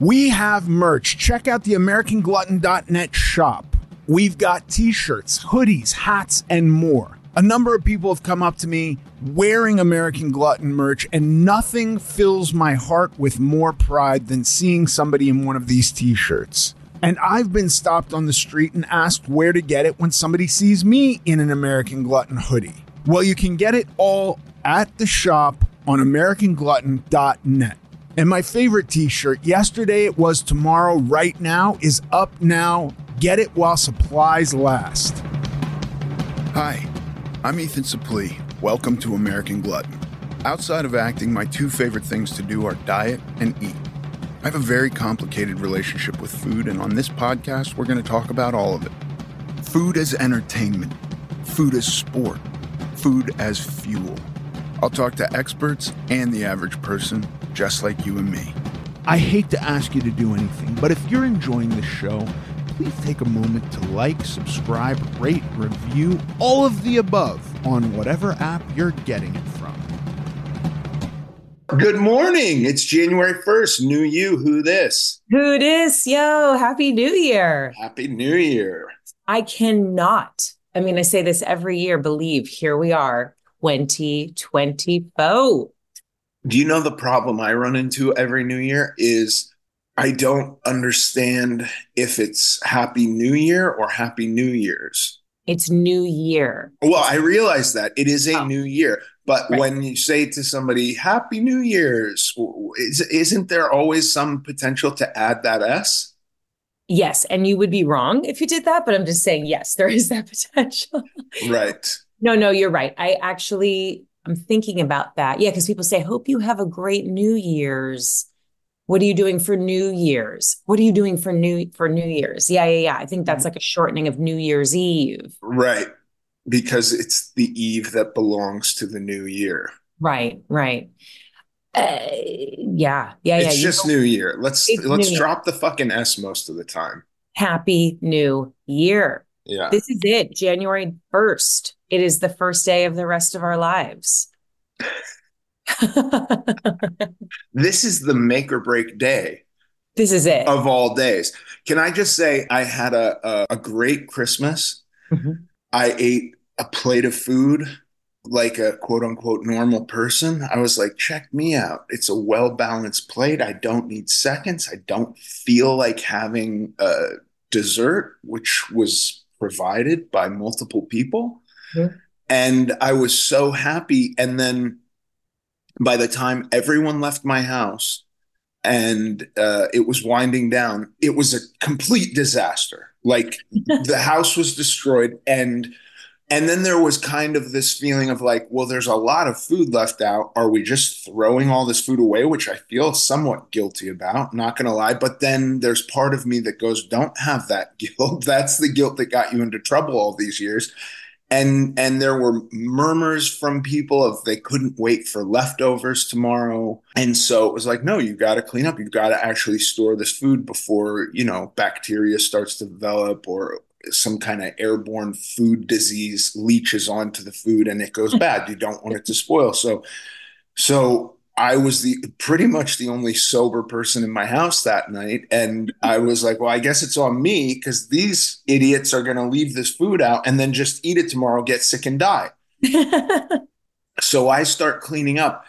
We have merch. Check out the AmericanGlutton.net shop. We've got t shirts, hoodies, hats, and more. A number of people have come up to me wearing American Glutton merch, and nothing fills my heart with more pride than seeing somebody in one of these t shirts. And I've been stopped on the street and asked where to get it when somebody sees me in an American Glutton hoodie. Well, you can get it all at the shop on AmericanGlutton.net. And my favorite t shirt, yesterday it was tomorrow, right now, is up now. Get it while supplies last. Hi, I'm Ethan Suplee. Welcome to American Glutton. Outside of acting, my two favorite things to do are diet and eat. I have a very complicated relationship with food, and on this podcast, we're going to talk about all of it food as entertainment, food as sport, food as fuel. I'll talk to experts and the average person, just like you and me. I hate to ask you to do anything, but if you're enjoying this show, please take a moment to like, subscribe, rate, review, all of the above on whatever app you're getting it from. Good morning. It's January 1st. New you. Who this? Who this? Yo, happy new year. Happy New Year. I cannot, I mean, I say this every year, believe here we are, 2024. Do you know the problem I run into every New Year is I don't understand if it's Happy New Year or Happy New Year's. It's New Year. Well, I realize that it is a Oh. new year, but Right. when you say to somebody Happy New Year's, is, isn't there always some potential to add that S? Yes. And you would be wrong if you did that, but I'm just saying, yes, there is that potential. Right. No, no, you're right. I actually, I'm thinking about that. Yeah. Because people say, hope you have a great New Year's. What are you doing for New Year's? What are you doing for New for New Year's? Yeah, yeah, yeah. I think that's like a shortening of New Year's Eve. Right. Because it's the eve that belongs to the new year. Right, right. Uh, yeah, yeah, yeah. it's just New Year. Let's let's New Year. drop the fucking S most of the time. Happy New Year. Yeah. This is it, January 1st. It is the first day of the rest of our lives. This is the make or break day This is it. of all days. Can I just say I had a a, a great Christmas. Mhm. I ate a plate of food like a quote unquote normal person. I was like, check me out. It's a well balanced plate. I don't need seconds. I don't feel like having a dessert, which was provided by multiple people. And I was so happy. And then by the time everyone left my house and uh, it was winding down, it was a complete disaster. Like the house was destroyed and and then there was kind of this feeling of like, well, there's a lot of food left out. Are we just throwing all this food away? Which I feel somewhat guilty about, not gonna lie. But then there's part of me that goes, don't have that guilt. That's the guilt that got you into trouble all these years. And and there were murmurs from people of they couldn't wait for leftovers tomorrow. And so it was like no you got to clean up. You've got to actually store this food before you know bacteria starts to develop or some kind of airborne food disease leaches onto the food and it goes bad. You don't want it to spoil. So so I was the pretty much the only sober person in my house that night. And I was like, well, I guess it's on me because these idiots are going to leave this food out and then just eat it tomorrow, get sick and die. so I start cleaning up.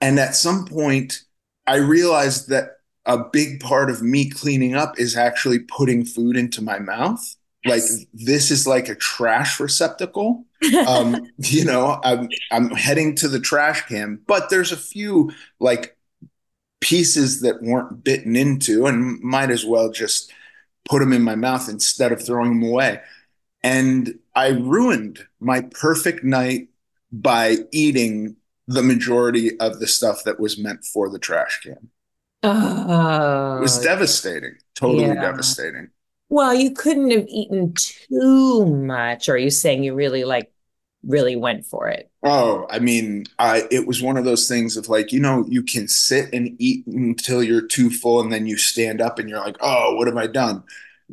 And at some point, I realized that a big part of me cleaning up is actually putting food into my mouth. Like this is like a trash receptacle. Um, you know, I'm I'm heading to the trash can, but there's a few like pieces that weren't bitten into, and might as well just put them in my mouth instead of throwing them away. And I ruined my perfect night by eating the majority of the stuff that was meant for the trash can. Oh, it was devastating, totally yeah. devastating. Well, you couldn't have eaten too much. Are you saying you really like really went for it? Oh, I mean, I it was one of those things of like, you know, you can sit and eat until you're too full and then you stand up and you're like, "Oh, what have I done?"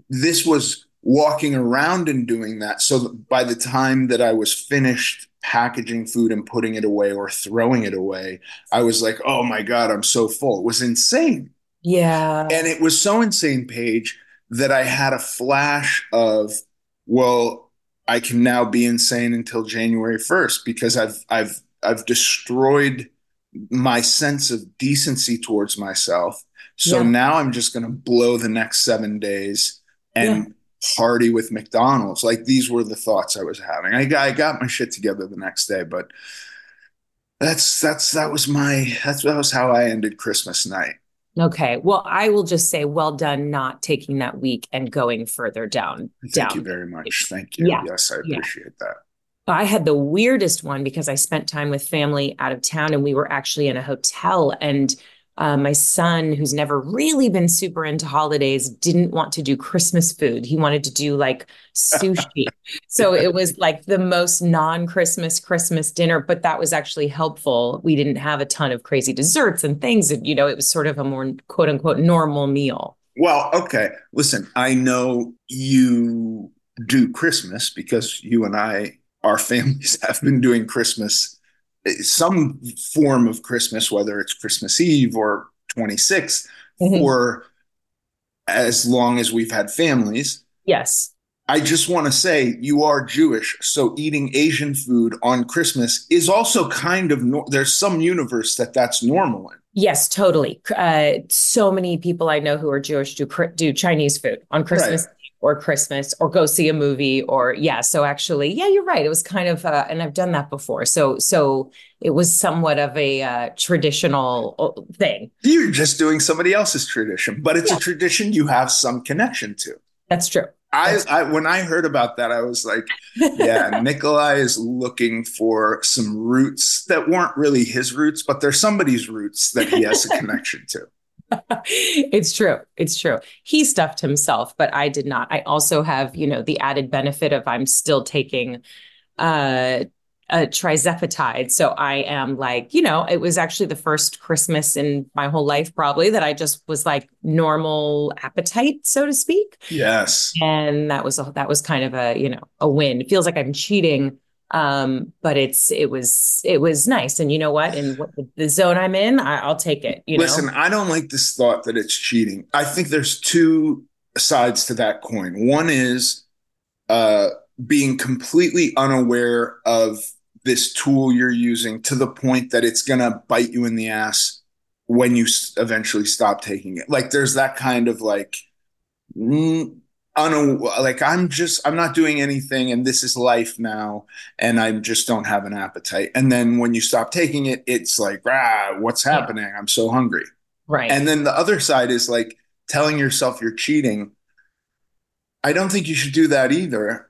This was walking around and doing that. So by the time that I was finished packaging food and putting it away or throwing it away, I was like, "Oh my god, I'm so full." It was insane. Yeah. And it was so insane, Paige, that I had a flash of, well, I can now be insane until January 1st because I've I've I've destroyed my sense of decency towards myself. So yeah. now I'm just going to blow the next 7 days and yeah. party with McDonald's. Like these were the thoughts I was having. I got, I got my shit together the next day, but that's that's that was my that's that was how I ended Christmas night. Okay. Well, I will just say well done not taking that week and going further down. Thank down. you very much. Thank you. Yeah. Yes, I appreciate yeah. that. I had the weirdest one because I spent time with family out of town and we were actually in a hotel and uh, my son, who's never really been super into holidays, didn't want to do Christmas food. He wanted to do like sushi. so it was like the most non Christmas Christmas dinner, but that was actually helpful. We didn't have a ton of crazy desserts and things. And, you know, it was sort of a more quote unquote normal meal. Well, okay. Listen, I know you do Christmas because you and I, our families have been doing Christmas some form of Christmas, whether it's Christmas Eve or 26th, mm-hmm. or as long as we've had families. Yes. I just want to say you are Jewish, so eating Asian food on Christmas is also kind of no- there's some universe that that's normal in. Yes, totally. Uh, so many people I know who are Jewish do do Chinese food on Christmas right or Christmas or go see a movie or yeah. So actually, yeah, you're right. It was kind of, uh, and I've done that before. So, so it was somewhat of a uh, traditional uh, thing. You're just doing somebody else's tradition, but it's yeah. a tradition you have some connection to. That's true. I, I, when I heard about that, I was like, yeah, Nikolai is looking for some roots that weren't really his roots, but they're somebody's roots that he has a connection to. it's true. It's true. He stuffed himself, but I did not. I also have, you know, the added benefit of I'm still taking uh a tirzepatide. So I am like, you know, it was actually the first Christmas in my whole life, probably that I just was like normal appetite, so to speak. Yes. And that was a, that was kind of a, you know, a win. It feels like I'm cheating um but it's it was it was nice. And you know what? And what the, zone i'm in I, will take it you listen know? i don't like this thought that it's cheating. I think there's two sides to that coin. One is uh being completely unaware of this tool you're using to the point that it's to bite you in the ass when you eventually stop taking it. Like there's that kind of like mm, un- like I'm just I'm not doing anything and this is life now and I just don't have an appetite. And then when you stop taking it, it's like, ah, what's happening? Yeah. I'm so hungry. Right. And then the other side is like telling yourself you're cheating. I don't think you should do that either.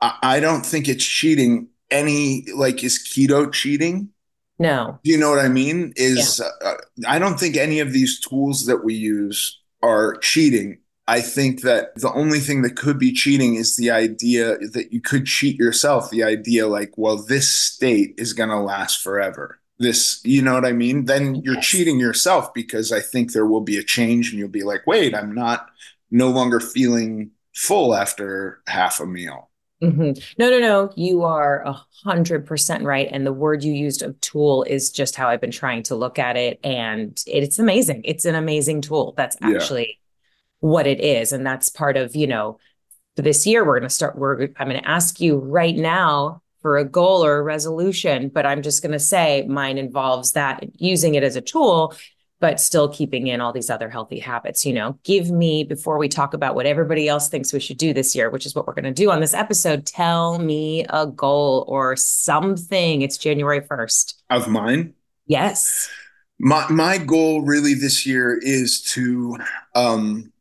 I, I don't think it's cheating any like is keto cheating? No. Do you know what I mean? Is yeah. uh, I don't think any of these tools that we use are cheating I think that the only thing that could be cheating is the idea that you could cheat yourself. The idea, like, well, this state is going to last forever. This, you know what I mean? Then you're yes. cheating yourself because I think there will be a change and you'll be like, wait, I'm not no longer feeling full after half a meal. Mm-hmm. No, no, no. You are a hundred percent right. And the word you used of tool is just how I've been trying to look at it. And it's amazing. It's an amazing tool. That's actually yeah. What it is. And that's part of, you know, this year we're going to start, we're, I'm going to ask you right now for a goal or a resolution, but I'm just going to say mine involves that using it as a tool but still keeping in all these other healthy habits. You know, give me, before we talk about what everybody else thinks we should do this year, which is what we're going to do on this episode, tell me a goal or something. It's January 1st. Of mine? Yes. My, my goal really this year is to, um,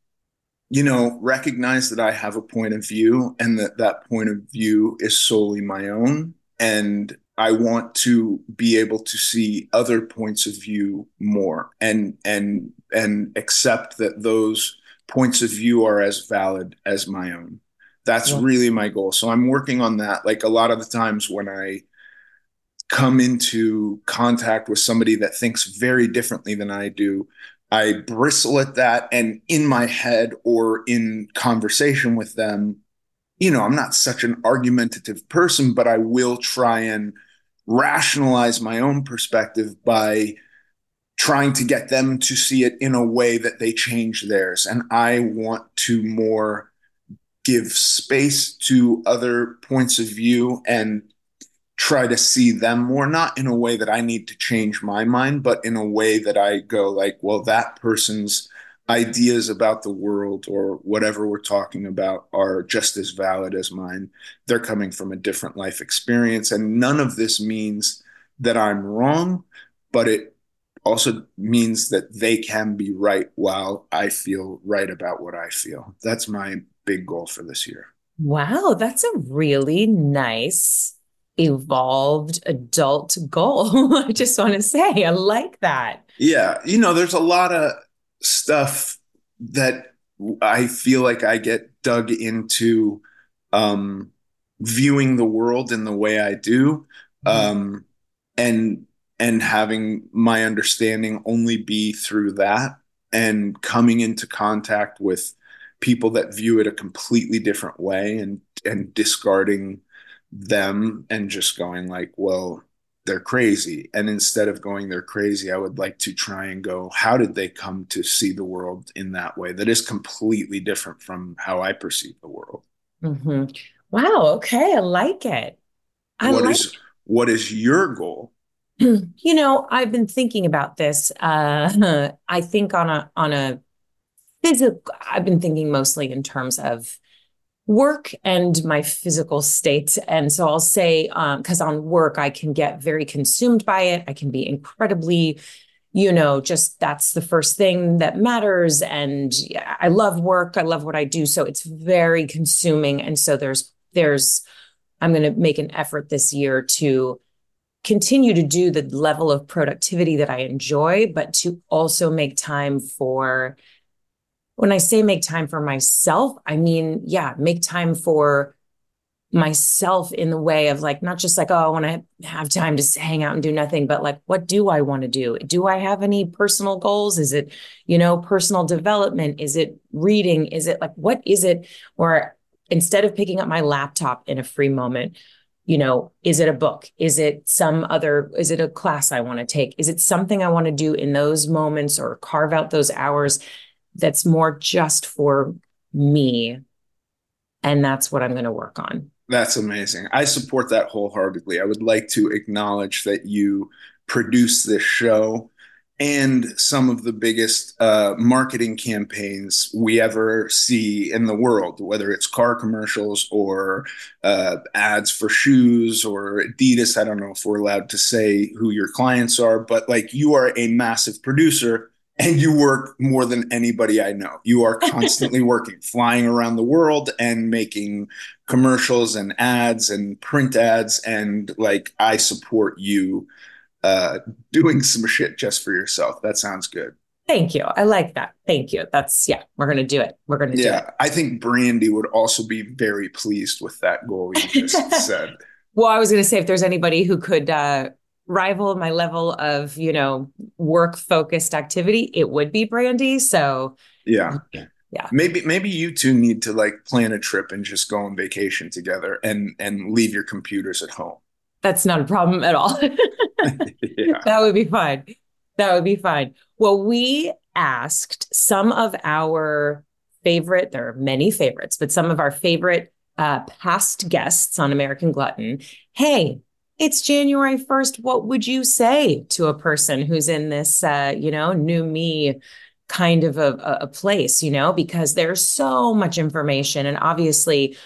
you know, recognize that I have a point of view and that that point of view is solely my own and I want to be able to see other points of view more and and and accept that those points of view are as valid as my own. That's yeah. really my goal. So I'm working on that. Like a lot of the times when I come into contact with somebody that thinks very differently than I do, I bristle at that and in my head or in conversation with them, you know, I'm not such an argumentative person, but I will try and rationalize my own perspective by trying to get them to see it in a way that they change theirs. And I want to more give space to other points of view and try to see them more, not in a way that I need to change my mind, but in a way that I go like, well, that person's ideas about the world or whatever we're talking about are just as valid as mine. They're coming from a different life experience. And none of this means that I'm wrong, but it also means that they can be right while I feel right about what I feel. That's my big goal for this year. Wow, that's a really nice evolved adult goal. I just want to say, I like that. Yeah. You know, there's a lot of stuff that I feel like I get dug into um, viewing the world in the way I do, mm-hmm. um, and and having my understanding only be through that, and coming into contact with people that view it a completely different way, and and discarding them and just going like, well, they're crazy. And instead of going, they're crazy, I would like to try and go, how did they come to see the world in that way that is completely different from how I perceive the world? Mm-hmm. Wow. Okay. I like it. I what like is, what is your goal? You know, I've been thinking about this. Uh, I think on a, on a physical, I've been thinking mostly in terms of work and my physical state. And so I'll say, because um, on work, I can get very consumed by it. I can be incredibly, you know, just that's the first thing that matters. And I love work. I love what I do. So it's very consuming. And so there's, there's, I'm going to make an effort this year to continue to do the level of productivity that I enjoy, but to also make time for when I say make time for myself, I mean, yeah, make time for myself in the way of like, not just like, oh, I want to have time to hang out and do nothing, but like, what do I want to do? Do I have any personal goals? Is it, you know, personal development? Is it reading? Is it like, what is it? Or instead of picking up my laptop in a free moment, you know, is it a book? Is it some other, is it a class I want to take? Is it something I want to do in those moments or carve out those hours that's more just for me. And that's what I'm going to work on. That's amazing. I support that wholeheartedly. I would like to acknowledge that you produce this show and some of the biggest uh, marketing campaigns we ever see in the world, whether it's car commercials or uh, ads for shoes or Adidas. I don't know if we're allowed to say who your clients are, but like you are a massive producer and you work more than anybody I know. You are constantly working, flying around the world and making commercials and ads and print ads. And like, I support you uh, doing some shit just for yourself. That sounds good. Thank you. I like that. Thank you. That's yeah, we're gonna do it. We're gonna do Yeah. I think Brandy would also be very pleased with that goal you just said. Well, I was gonna say if there's anybody who could uh rival my level of, you know, work focused activity, it would be Brandy. So Yeah. Yeah. Maybe maybe you two need to like plan a trip and just go on vacation together and and leave your computers at home. that's not a problem at all. yeah. That would be fine. That would be fine. Well, we asked some of our favorite, there are many favorites, but some of our favorite uh, past guests on American Glutton. Hey, it's January 1st. What would you say to a person who's in this, uh, you know, new me kind of a, a place, you know, because there's so much information. And obviously,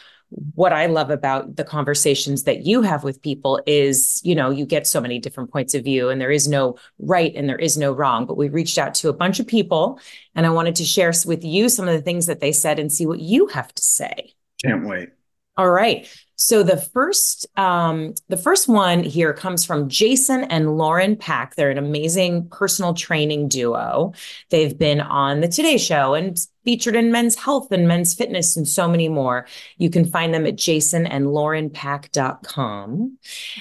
what I love about the conversations that you have with people is, you know, you get so many different points of view and there is no right and there is no wrong. But we reached out to a bunch of people and I wanted to share with you some of the things that they said and see what you have to say. Can't wait. All right. So the first um, the first one here comes from Jason and Lauren Pak. They're an amazing personal training duo. They've been on the Today Show and featured in Men's Health and Men's Fitness and so many more. You can find them at jasonandlaurenpak.com.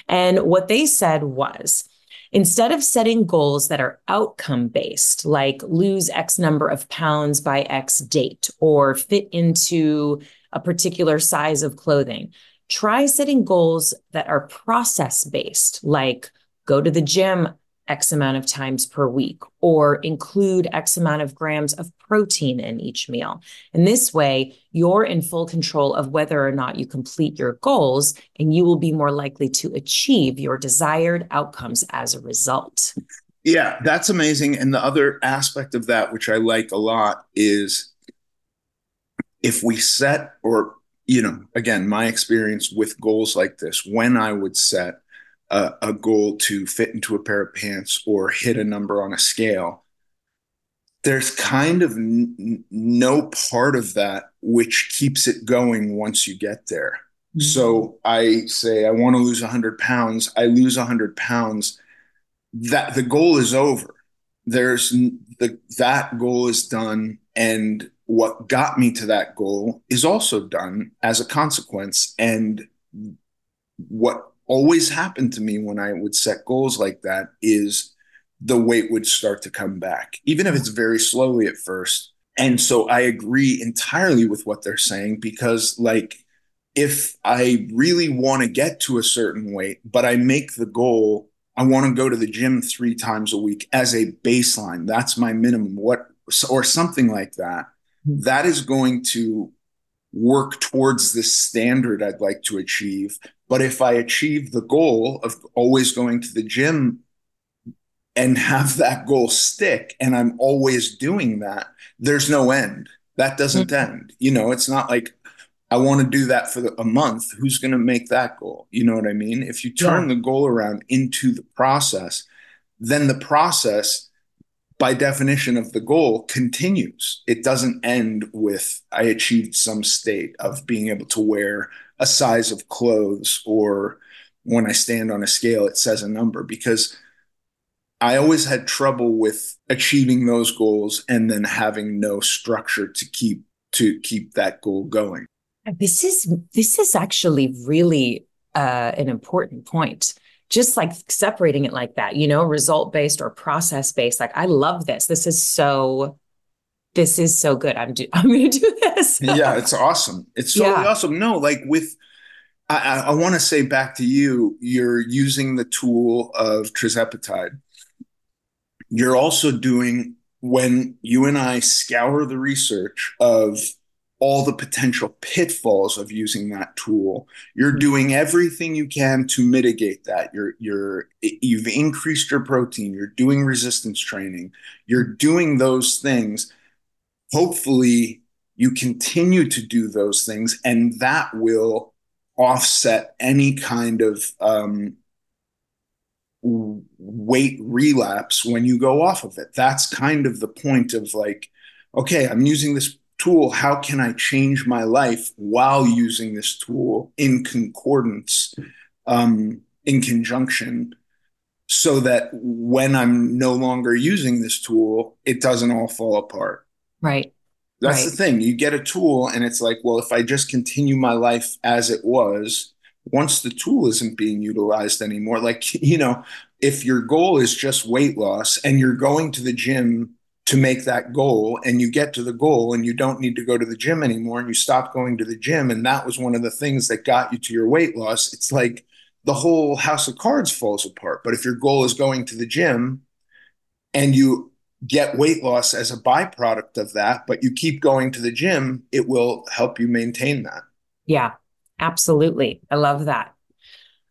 And what they said was Instead of setting goals that are outcome based, like lose X number of pounds by X date or fit into a particular size of clothing, try setting goals that are process based, like go to the gym X amount of times per week or include X amount of grams of protein in each meal. And this way, you're in full control of whether or not you complete your goals, and you will be more likely to achieve your desired outcomes as a result. Yeah, that's amazing. And the other aspect of that, which I like a lot, is if we set, or, you know, again, my experience with goals like this, when I would set a, a goal to fit into a pair of pants or hit a number on a scale, there's kind of n- no part of that which keeps it going once you get there. Mm-hmm. So I say, I want to lose 100 pounds. I lose 100 pounds. That the goal is over. There's the that goal is done, and what got me to that goal is also done as a consequence. And what always happened to me when I would set goals like that is the weight would start to come back, even if it's very slowly at first. And so I agree entirely with what they're saying because, like, if I really want to get to a certain weight, but I make the goal, I want to go to the gym three times a week as a baseline. That's my minimum. What, or something like that. That is going to work towards this standard I'd like to achieve. But if I achieve the goal of always going to the gym and have that goal stick, and I'm always doing that, there's no end. That doesn't mm-hmm. end. You know, it's not like I want to do that for a month. Who's going to make that goal? You know what I mean? If you turn yeah. the goal around into the process, then the process by definition of the goal continues. It doesn't end with I achieved some state of being able to wear a size of clothes or when I stand on a scale it says a number because I always had trouble with achieving those goals and then having no structure to keep to keep that goal going. This is this is actually really uh, an important point just like separating it like that, you know, result based or process based. Like, I love this. This is so, this is so good. I'm do, I'm going to do this. yeah, it's awesome. It's so yeah. awesome. No, like with, I, I want to say back to you, you're using the tool of tirzepatide. You're also doing when you and I scour the research of all the potential pitfalls of using that tool. You're doing everything you can to mitigate that. You're you're you've increased your protein, you're doing resistance training, you're doing those things. Hopefully you continue to do those things and that will offset any kind of um, weight relapse when you go off of it. That's kind of the point of like, okay, I'm using this tool, how can I change my life while using this tool in concordance, um, in conjunction, so that when I'm no longer using this tool, it doesn't all fall apart. Right. That's right. the thing. You get a tool, and it's like, well, if I just continue my life as it was, once the tool isn't being utilized anymore, like, you know, if your goal is just weight loss and you're going to the gym to make that goal and you get to the goal and you don't need to go to the gym anymore and you stop going to the gym and that was one of the things that got you to your weight loss. It's like the whole house of cards falls apart. But if your goal is going to the gym and you get weight loss as a byproduct of that but you keep going to the gym it will help you maintain that. Yeah absolutely. I love that.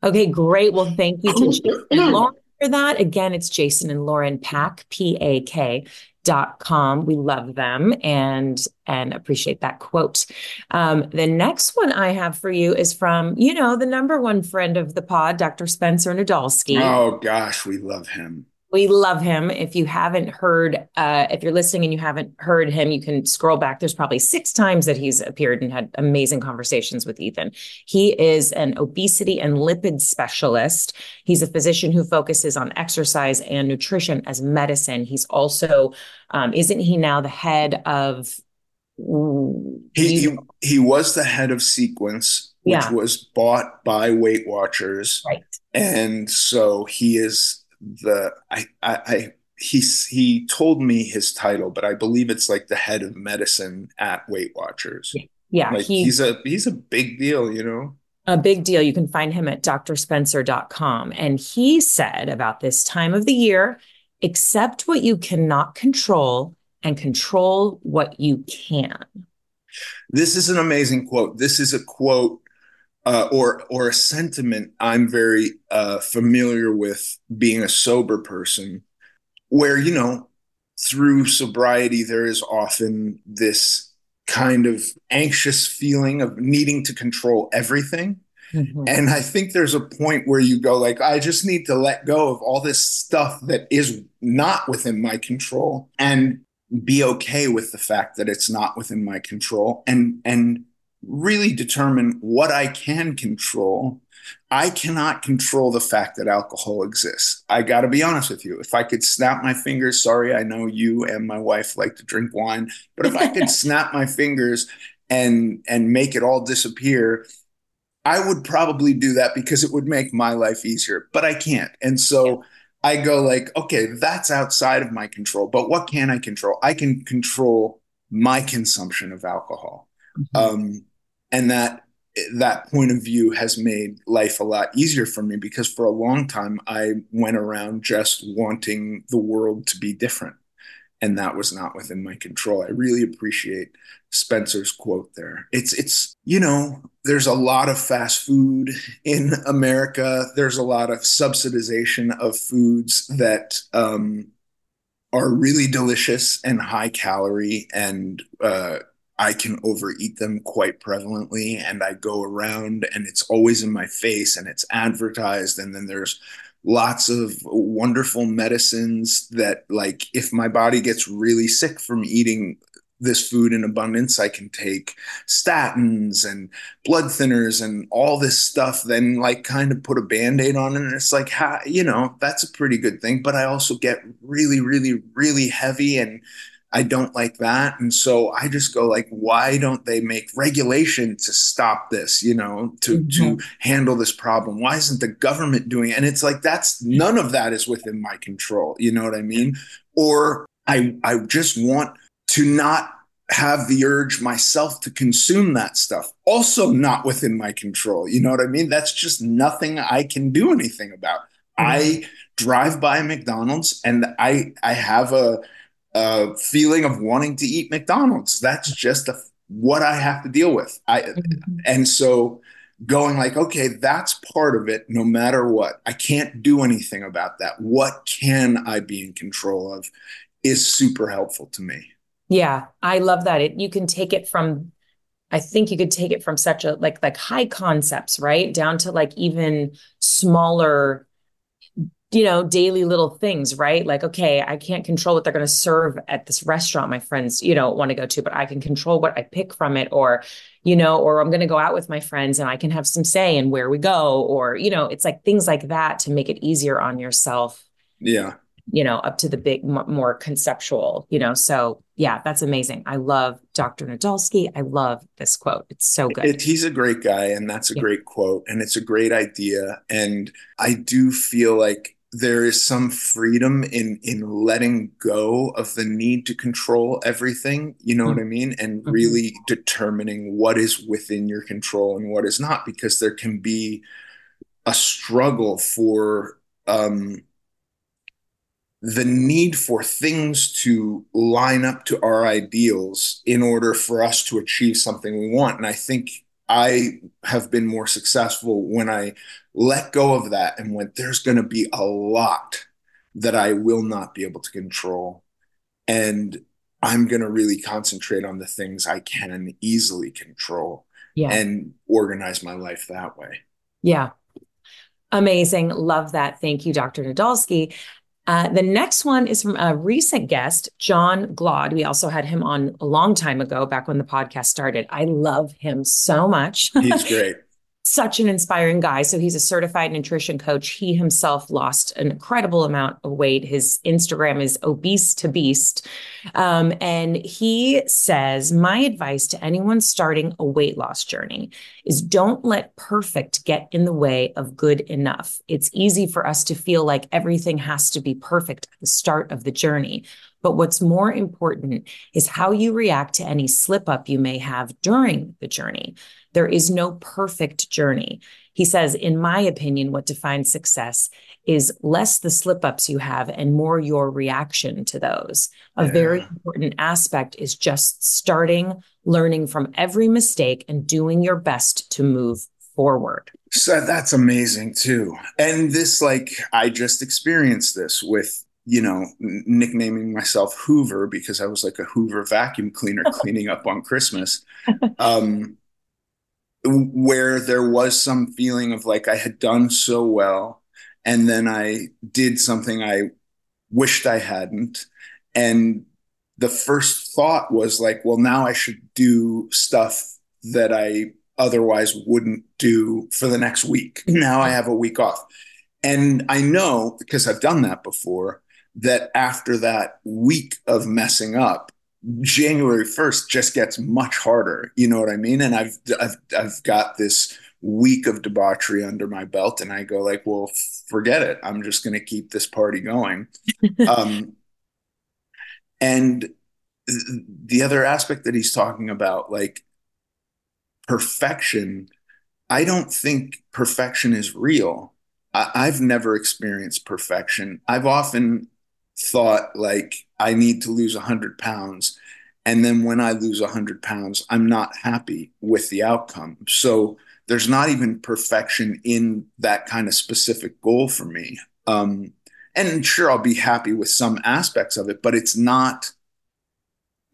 Okay great. Well thank you to oh, Jason and Lauren for that. Again it's jason and lauren Pak p-a-k dot com. We love them and and appreciate that quote. Um, the next one i have for you is from you know the number one friend of the pod dr spencer nadolsky oh gosh we love him we love him. If you haven't heard, uh, if you're listening and you haven't heard him, you can scroll back. There's probably six times that he's appeared and had amazing conversations with Ethan. He is an obesity and lipid specialist. He's a physician who focuses on exercise and nutrition as medicine. He's also, um, isn't he now the head of? He, he, he was the head of Sequence, which yeah. was bought by Weight Watchers, right? And so he is the I, I, I he's he told me his title, but I believe it's like the head of medicine at Weight Watchers. Yeah, like he, he's a he's a big deal, you know. A big deal. You can find him at drspencer.com. And he said about this time of the year, accept what you cannot control and control what you can. This is an amazing quote. This is a quote uh, or or a sentiment I'm very uh, familiar with being a sober person, where you know through sobriety there is often this kind of anxious feeling of needing to control everything. Mm-hmm. And I think there's a point where you go like, I just need to let go of all this stuff that is not within my control and be okay with the fact that it's not within my control and and really determine what I can control. I cannot control the fact that alcohol exists. I got to be honest with you. If I could snap my fingers, sorry, I know you and my wife like to drink wine, but if I could snap my fingers and and make it all disappear, I would probably do that because it would make my life easier, but I can't. And so I go like, okay, that's outside of my control, but what can I control? I can control my consumption of alcohol. Mm-hmm. Um, and that that point of view has made life a lot easier for me because for a long time I went around just wanting the world to be different and that was not within my control. I really appreciate Spencer's quote there. It's it's you know, there's a lot of fast food in America. There's a lot of subsidization of foods that um, are really delicious and high calorie and uh, I can overeat them quite prevalently. And I go around and it's always in my face and it's advertised. And then there's lots of wonderful medicines that, like, if my body gets really sick from eating this food in abundance, I can take statins and blood thinners and all this stuff, then like kind of put a band aid on it. And it's like, you know, that's a pretty good thing. But I also get really, really, really heavy and I don't like that. And so I just go like, why don't they make regulation to stop this, you know, to, mm-hmm. to handle this problem? Why isn't the government doing it? And it's like, that's none of that is within my control. You know what I mean? Or I, I just want to not have the urge myself to consume that stuff. Also not within my control. You know what I mean? That's just nothing I can do anything about. Mm-hmm. I drive by McDonald's and I, I have a, a feeling of wanting to eat McDonald's. That's just a, what I have to deal with. I mm-hmm. and so going like, okay, that's part of it. No matter what, I can't do anything about that. What can I be in control of? Is super helpful to me. Yeah, I love that. It you can take it from. I think you could take it from such a like like high concepts, right, down to like even smaller you know, daily little things, right? Like, okay, I can't control what they're going to serve at this restaurant my friends, you know, want to go to, but I can control what I pick from it or, you know, or I'm going to go out with my friends and I can have some say in where we go or, you know, it's like things like that to make it easier on yourself. Yeah. You know, up to the big, more conceptual, you know. So, yeah, that's amazing. I love Dr. Nadolsky. I love this quote. It's so good. It, he's a great guy, and that's a yeah. great quote, and it's a great idea. And I do feel like there is some freedom in in letting go of the need to control everything you know mm-hmm. what i mean and mm-hmm. really determining what is within your control and what is not because there can be a struggle for um the need for things to line up to our ideals in order for us to achieve something we want and i think I have been more successful when I let go of that and went, there's going to be a lot that I will not be able to control. And I'm going to really concentrate on the things I can easily control yeah. and organize my life that way. Yeah. Amazing. Love that. Thank you, Dr. Nadolsky. Uh, the next one is from a recent guest, John Glaude. We also had him on a long time ago, back when the podcast started. I love him so much. He's great such an inspiring guy. So he's a certified nutrition coach. He himself lost an incredible amount of weight. His Instagram is obese to beast. Um, and he says, My advice to anyone starting a weight loss journey is don't let perfect get in the way of good enough. It's easy for us to feel like everything has to be perfect at the start of the journey. But what's more important is how you react to any slip up you may have during the journey. There is no perfect journey. He says, in my opinion, what defines success is less the slip ups you have and more your reaction to those. A yeah. very important aspect is just starting, learning from every mistake, and doing your best to move forward. So that's amazing too. And this, like, I just experienced this with you know, nicknaming myself Hoover because I was like a Hoover vacuum cleaner cleaning up on Christmas. Um, where there was some feeling of like I had done so well and then I did something I wished I hadn't. And the first thought was like, well, now I should do stuff that I otherwise wouldn't do for the next week. Now I have a week off. And I know because I've done that before that after that week of messing up, January 1st just gets much harder. You know what I mean? And I've, I've, I've got this week of debauchery under my belt and I go like, well, forget it. I'm just going to keep this party going. um, and the other aspect that he's talking about, like perfection, I don't think perfection is real. I, have never experienced perfection. I've often thought like I need to lose 100 pounds. And then when I lose 100 pounds, I'm not happy with the outcome. So there's not even perfection in that kind of specific goal for me. Um, and sure, I'll be happy with some aspects of it, but it's not.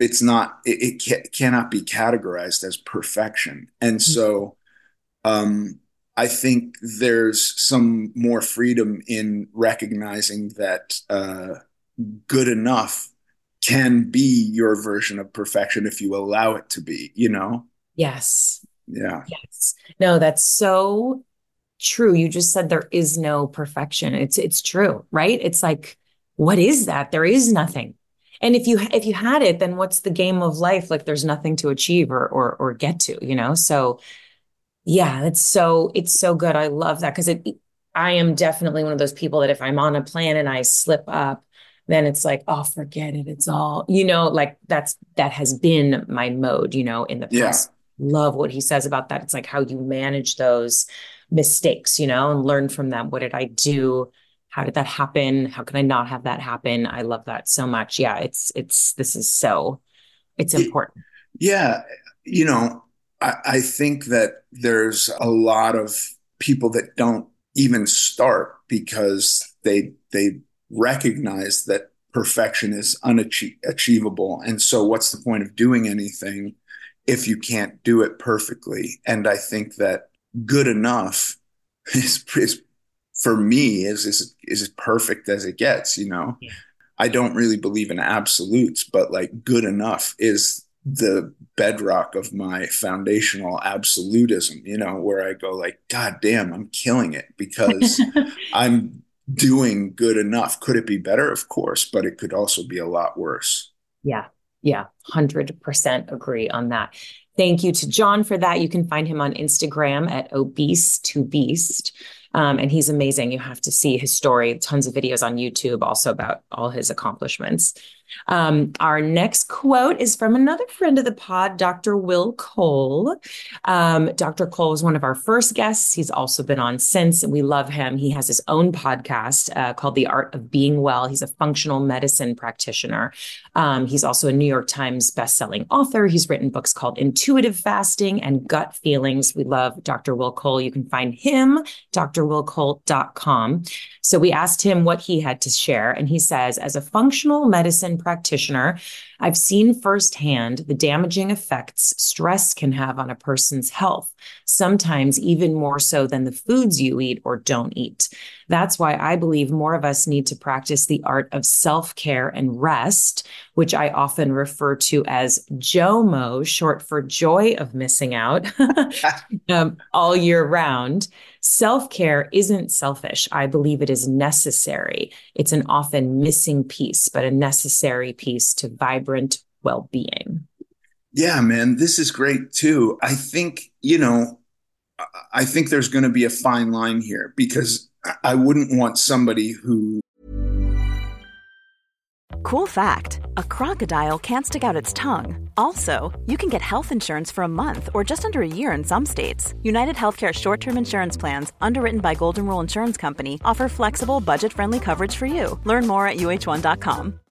It's not. It, it ca- cannot be categorized as perfection. And so, um, I think there's some more freedom in recognizing that uh, good enough can be your version of perfection if you allow it to be, you know? Yes. Yeah. Yes. No, that's so true. You just said there is no perfection. It's it's true, right? It's like what is that? There is nothing. And if you if you had it, then what's the game of life? Like there's nothing to achieve or or or get to, you know? So yeah, it's so it's so good. I love that because it I am definitely one of those people that if I'm on a plan and I slip up, then it's like, oh, forget it. It's all, you know, like that's that has been my mode, you know, in the past. Yeah. Love what he says about that. It's like how you manage those mistakes, you know, and learn from them. What did I do? How did that happen? How can I not have that happen? I love that so much. Yeah, it's it's this is so it's important. Yeah. You know, I, I think that there's a lot of people that don't even start because they they recognize that perfection is unachievable. And so, what's the point of doing anything if you can't do it perfectly? And I think that good enough is, is for me is is is as perfect as it gets, you know. Yeah. I don't really believe in absolutes, but like good enough is the bedrock of my foundational absolutism, you know, where I go like, God damn, I'm killing it because I'm doing good enough. Could it be better? Of course, but it could also be a lot worse. Yeah. Yeah. 100% agree on that. Thank you to John for that. You can find him on Instagram at obese to beast. Um, and he's amazing. You have to see his story, tons of videos on YouTube also about all his accomplishments. Um, our next quote is from another friend of the pod, Dr. Will Cole. Um, Dr. Cole was one of our first guests. He's also been on since, and we love him. He has his own podcast uh, called The Art of Being Well. He's a functional medicine practitioner. Um, he's also a New York Times bestselling author. He's written books called Intuitive Fasting and Gut Feelings. We love Dr. Will Cole. You can find him, drwillcole.com. So we asked him what he had to share, and he says, as a functional medicine practitioner, I've seen firsthand the damaging effects stress can have on a person's health, sometimes even more so than the foods you eat or don't eat. That's why I believe more of us need to practice the art of self care and rest, which I often refer to as JOMO, short for joy of missing out, um, all year round. Self care isn't selfish. I believe it is necessary. It's an often missing piece, but a necessary piece to vibrant well being. Yeah, man, this is great too. I think, you know, I think there's going to be a fine line here because I wouldn't want somebody who. Cool fact a crocodile can't stick out its tongue. Also, you can get health insurance for a month or just under a year in some states. United Healthcare short term insurance plans, underwritten by Golden Rule Insurance Company, offer flexible, budget friendly coverage for you. Learn more at uh1.com.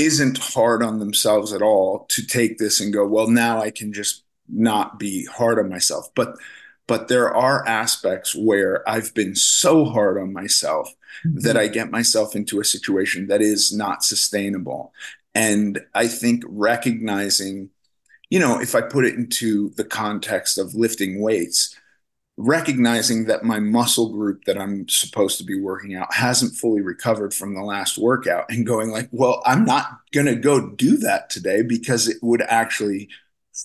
isn't hard on themselves at all to take this and go, well, now I can just not be hard on myself. But but there are aspects where I've been so hard on myself mm-hmm. that I get myself into a situation that is not sustainable. And I think recognizing, you know, if I put it into the context of lifting weights, recognizing that my muscle group that I'm supposed to be working out hasn't fully recovered from the last workout and going like, well, I'm not going to go do that today because it would actually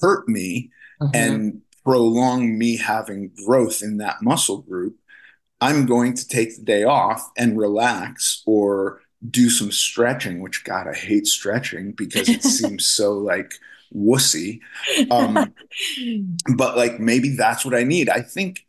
hurt me mm-hmm. and prolong me having growth in that muscle group. I'm going to take the day off and relax or do some stretching, which God, I hate stretching because it seems so like wussy. Um, but like maybe that's what I need. I think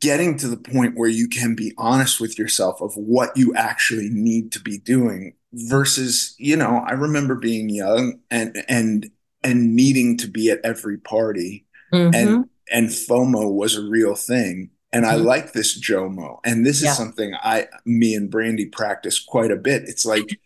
getting to the point where you can be honest with yourself of what you actually need to be doing versus you know i remember being young and and and needing to be at every party mm-hmm. and and fomo was a real thing and mm-hmm. i like this jomo and this yeah. is something i me and brandy practice quite a bit it's like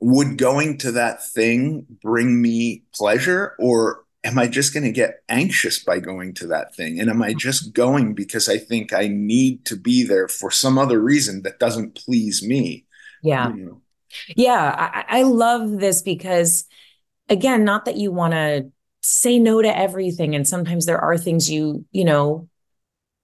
would going to that thing bring me pleasure or am I just going to get anxious by going to that thing? And am I just going because I think I need to be there for some other reason that doesn't please me? Yeah. You know? Yeah. I, I love this because, again, not that you want to say no to everything. And sometimes there are things you, you know,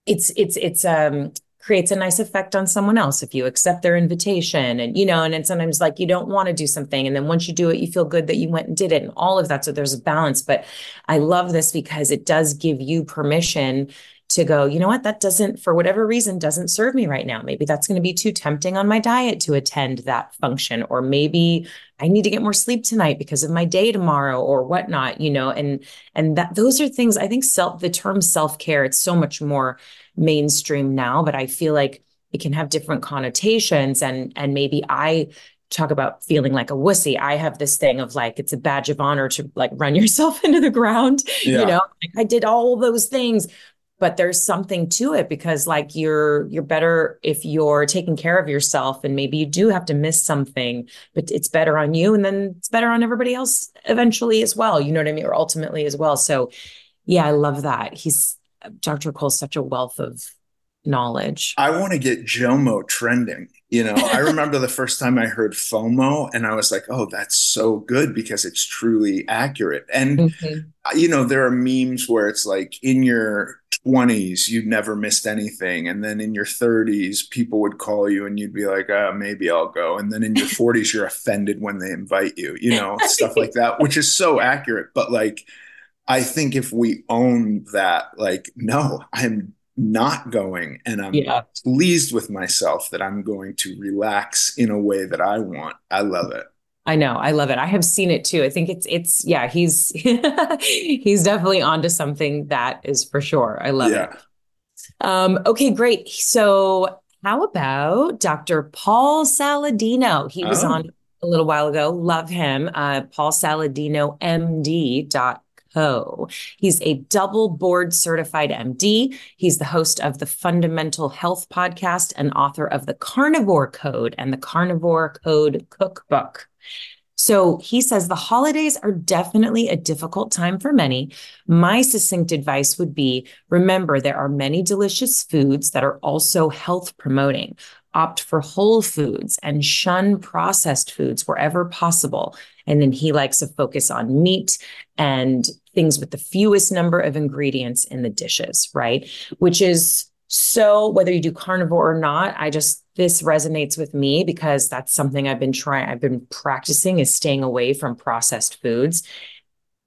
it's, it's, it's, um, creates a nice effect on someone else if you accept their invitation and you know and then sometimes like you don't want to do something and then once you do it you feel good that you went and did it and all of that so there's a balance but i love this because it does give you permission to go, you know what, that doesn't, for whatever reason, doesn't serve me right now. Maybe that's going to be too tempting on my diet to attend that function. Or maybe I need to get more sleep tonight because of my day tomorrow or whatnot, you know, and, and that those are things I think self, the term self care, it's so much more mainstream now, but I feel like it can have different connotations and, and maybe I talk about feeling like a wussy. I have this thing of like it's a badge of honor to like run yourself into the ground. Yeah. You know, like I did all those things but there's something to it because like you're you're better if you're taking care of yourself and maybe you do have to miss something but it's better on you and then it's better on everybody else eventually as well you know what i mean or ultimately as well so yeah i love that he's dr cole's such a wealth of knowledge i want to get jomo trending you know, I remember the first time I heard FOMO and I was like, oh, that's so good because it's truly accurate. And, mm-hmm. you know, there are memes where it's like in your 20s, you never missed anything. And then in your 30s, people would call you and you'd be like, oh, maybe I'll go. And then in your 40s, you're offended when they invite you, you know, stuff like that, which is so accurate. But like, I think if we own that, like, no, I'm not going and I'm yeah. pleased with myself that I'm going to relax in a way that I want. I love it. I know. I love it. I have seen it too. I think it's it's yeah, he's he's definitely onto something that is for sure. I love yeah. it. Um okay, great. So how about Dr. Paul Saladino? He was oh. on a little while ago. Love him. Uh, Paul Saladino, MD. Dot Co. He's a double board certified MD. He's the host of the Fundamental Health podcast and author of the Carnivore Code and the Carnivore Code Cookbook. So he says the holidays are definitely a difficult time for many. My succinct advice would be remember, there are many delicious foods that are also health promoting. Opt for whole foods and shun processed foods wherever possible. And then he likes to focus on meat and things with the fewest number of ingredients in the dishes, right? Which is so whether you do carnivore or not, I just this resonates with me because that's something I've been trying, I've been practicing is staying away from processed foods.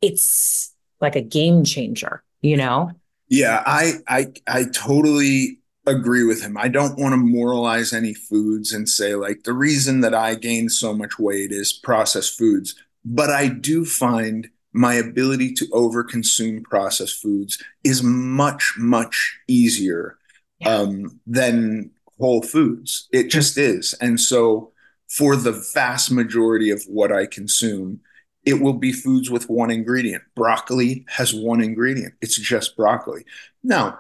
It's like a game changer, you know? Yeah, I I I totally agree with him. I don't want to moralize any foods and say like the reason that I gained so much weight is processed foods, but I do find my ability to overconsume processed foods is much much easier yeah. um, than whole foods. It just is. And so for the vast majority of what I consume, it will be foods with one ingredient. Broccoli has one ingredient. It's just broccoli. Now,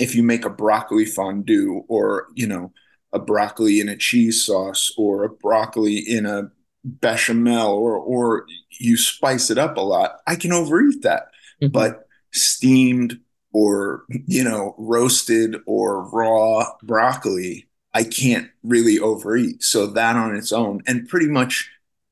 if you make a broccoli fondue or, you know, a broccoli in a cheese sauce or a broccoli in a bechamel or or you spice it up a lot, I can overeat that. Mm-hmm. But steamed or you know roasted or raw broccoli i can't really overeat so that on its own and pretty much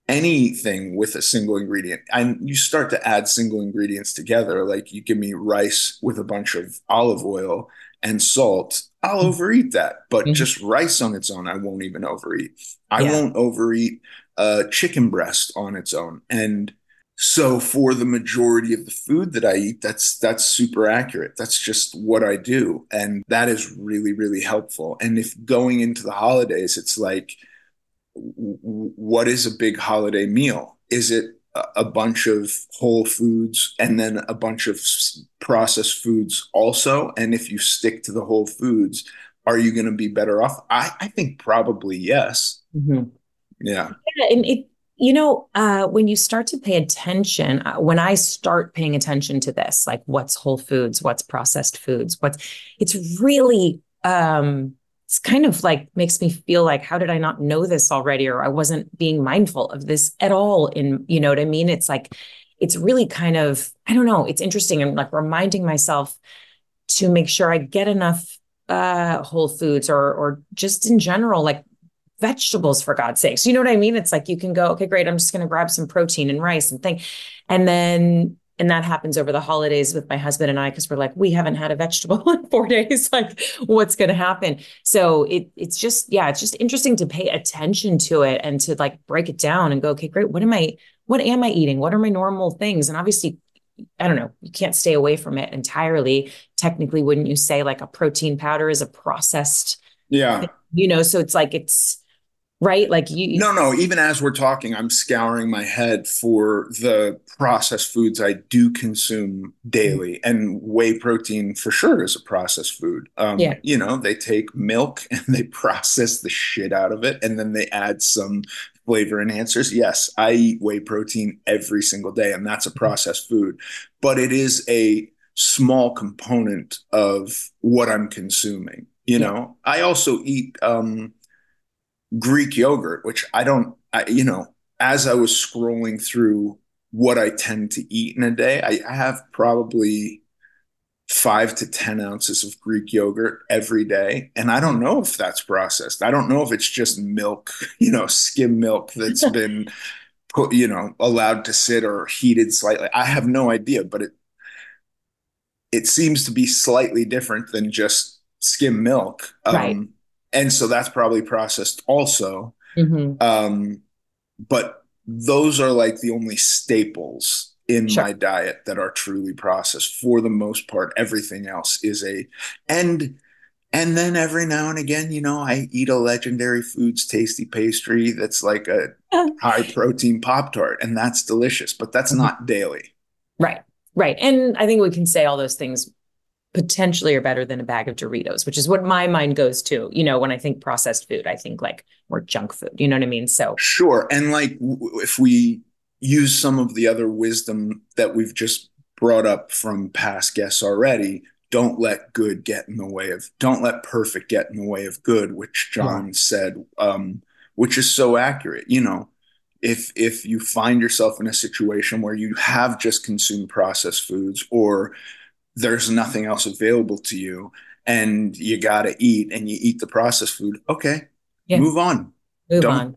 anything with a single ingredient and you start to add single ingredients together like you give me rice with a bunch of olive oil and salt i'll mm-hmm. overeat that but mm-hmm. just rice on its own i won't even overeat i yeah. won't overeat a chicken breast on its own and so for the majority of the food that I eat, that's that's super accurate. That's just what I do, and that is really really helpful. And if going into the holidays, it's like, what is a big holiday meal? Is it a bunch of whole foods and then a bunch of processed foods also? And if you stick to the whole foods, are you going to be better off? I, I think probably yes. Mm-hmm. Yeah. Yeah, and it you know, uh, when you start to pay attention, uh, when I start paying attention to this, like what's whole foods, what's processed foods, what's, it's really, um, it's kind of like makes me feel like, how did I not know this already? Or I wasn't being mindful of this at all. In, you know what I mean? It's like, it's really kind of, I don't know, it's interesting. I'm like reminding myself to make sure I get enough uh whole foods or or just in general like vegetables for God's sakes. You know what I mean? It's like you can go, okay, great. I'm just going to grab some protein and rice and thing. And then and that happens over the holidays with my husband and I because we're like we haven't had a vegetable in 4 days like what's going to happen so it it's just yeah it's just interesting to pay attention to it and to like break it down and go okay great what am I what am I eating what are my normal things and obviously I don't know, you can't stay away from it entirely. Technically, wouldn't you say like a protein powder is a processed? Yeah. You know, so it's like it's right? Like you no no even as we're talking i'm scouring my head for the processed foods i do consume daily and whey protein for sure is a processed food. Um, Yeah. you know they take milk and they process the shit out of it and then they add some flavor enhancers. Yes i eat whey protein every single day and that's a processed food but it is a small component of what i'm consuming you know? I also eat um Greek yogurt, which I don't, I, you know, as I was scrolling through what I tend to eat in a day, I, I have probably five to 10 ounces of Greek yogurt every day. And I don't know if that's processed. I don't know if it's just milk, you know, skim milk that's been put, you know, allowed to sit or heated slightly. I have no idea, but it, it seems to be slightly different than just skim milk. Um, Right. And so that's probably processed also. Mhm. Um, but those are like the only staples in Sure. my diet that are truly processed. For the most part, everything else is a and and then every now and again, you know, I eat a legendary foods tasty pastry that's like a high protein pop tart, and that's delicious, but that's Mhm. not daily. right right and i think we can say all those things potentially are better than a bag of doritos which is what my mind goes to you know when i think processed food i think like more junk food you know what i mean so Sure. And like w- if we use some of the other wisdom that we've just brought up from past guests already, don't let good get in the way of, don't let perfect get in the way of good, which John said, um, which is so accurate. You know, if if you find yourself in a situation where you have just consumed processed foods or there's nothing else available to you and you got to eat and you eat the processed food, okay, Yeah. move on. Move don't on.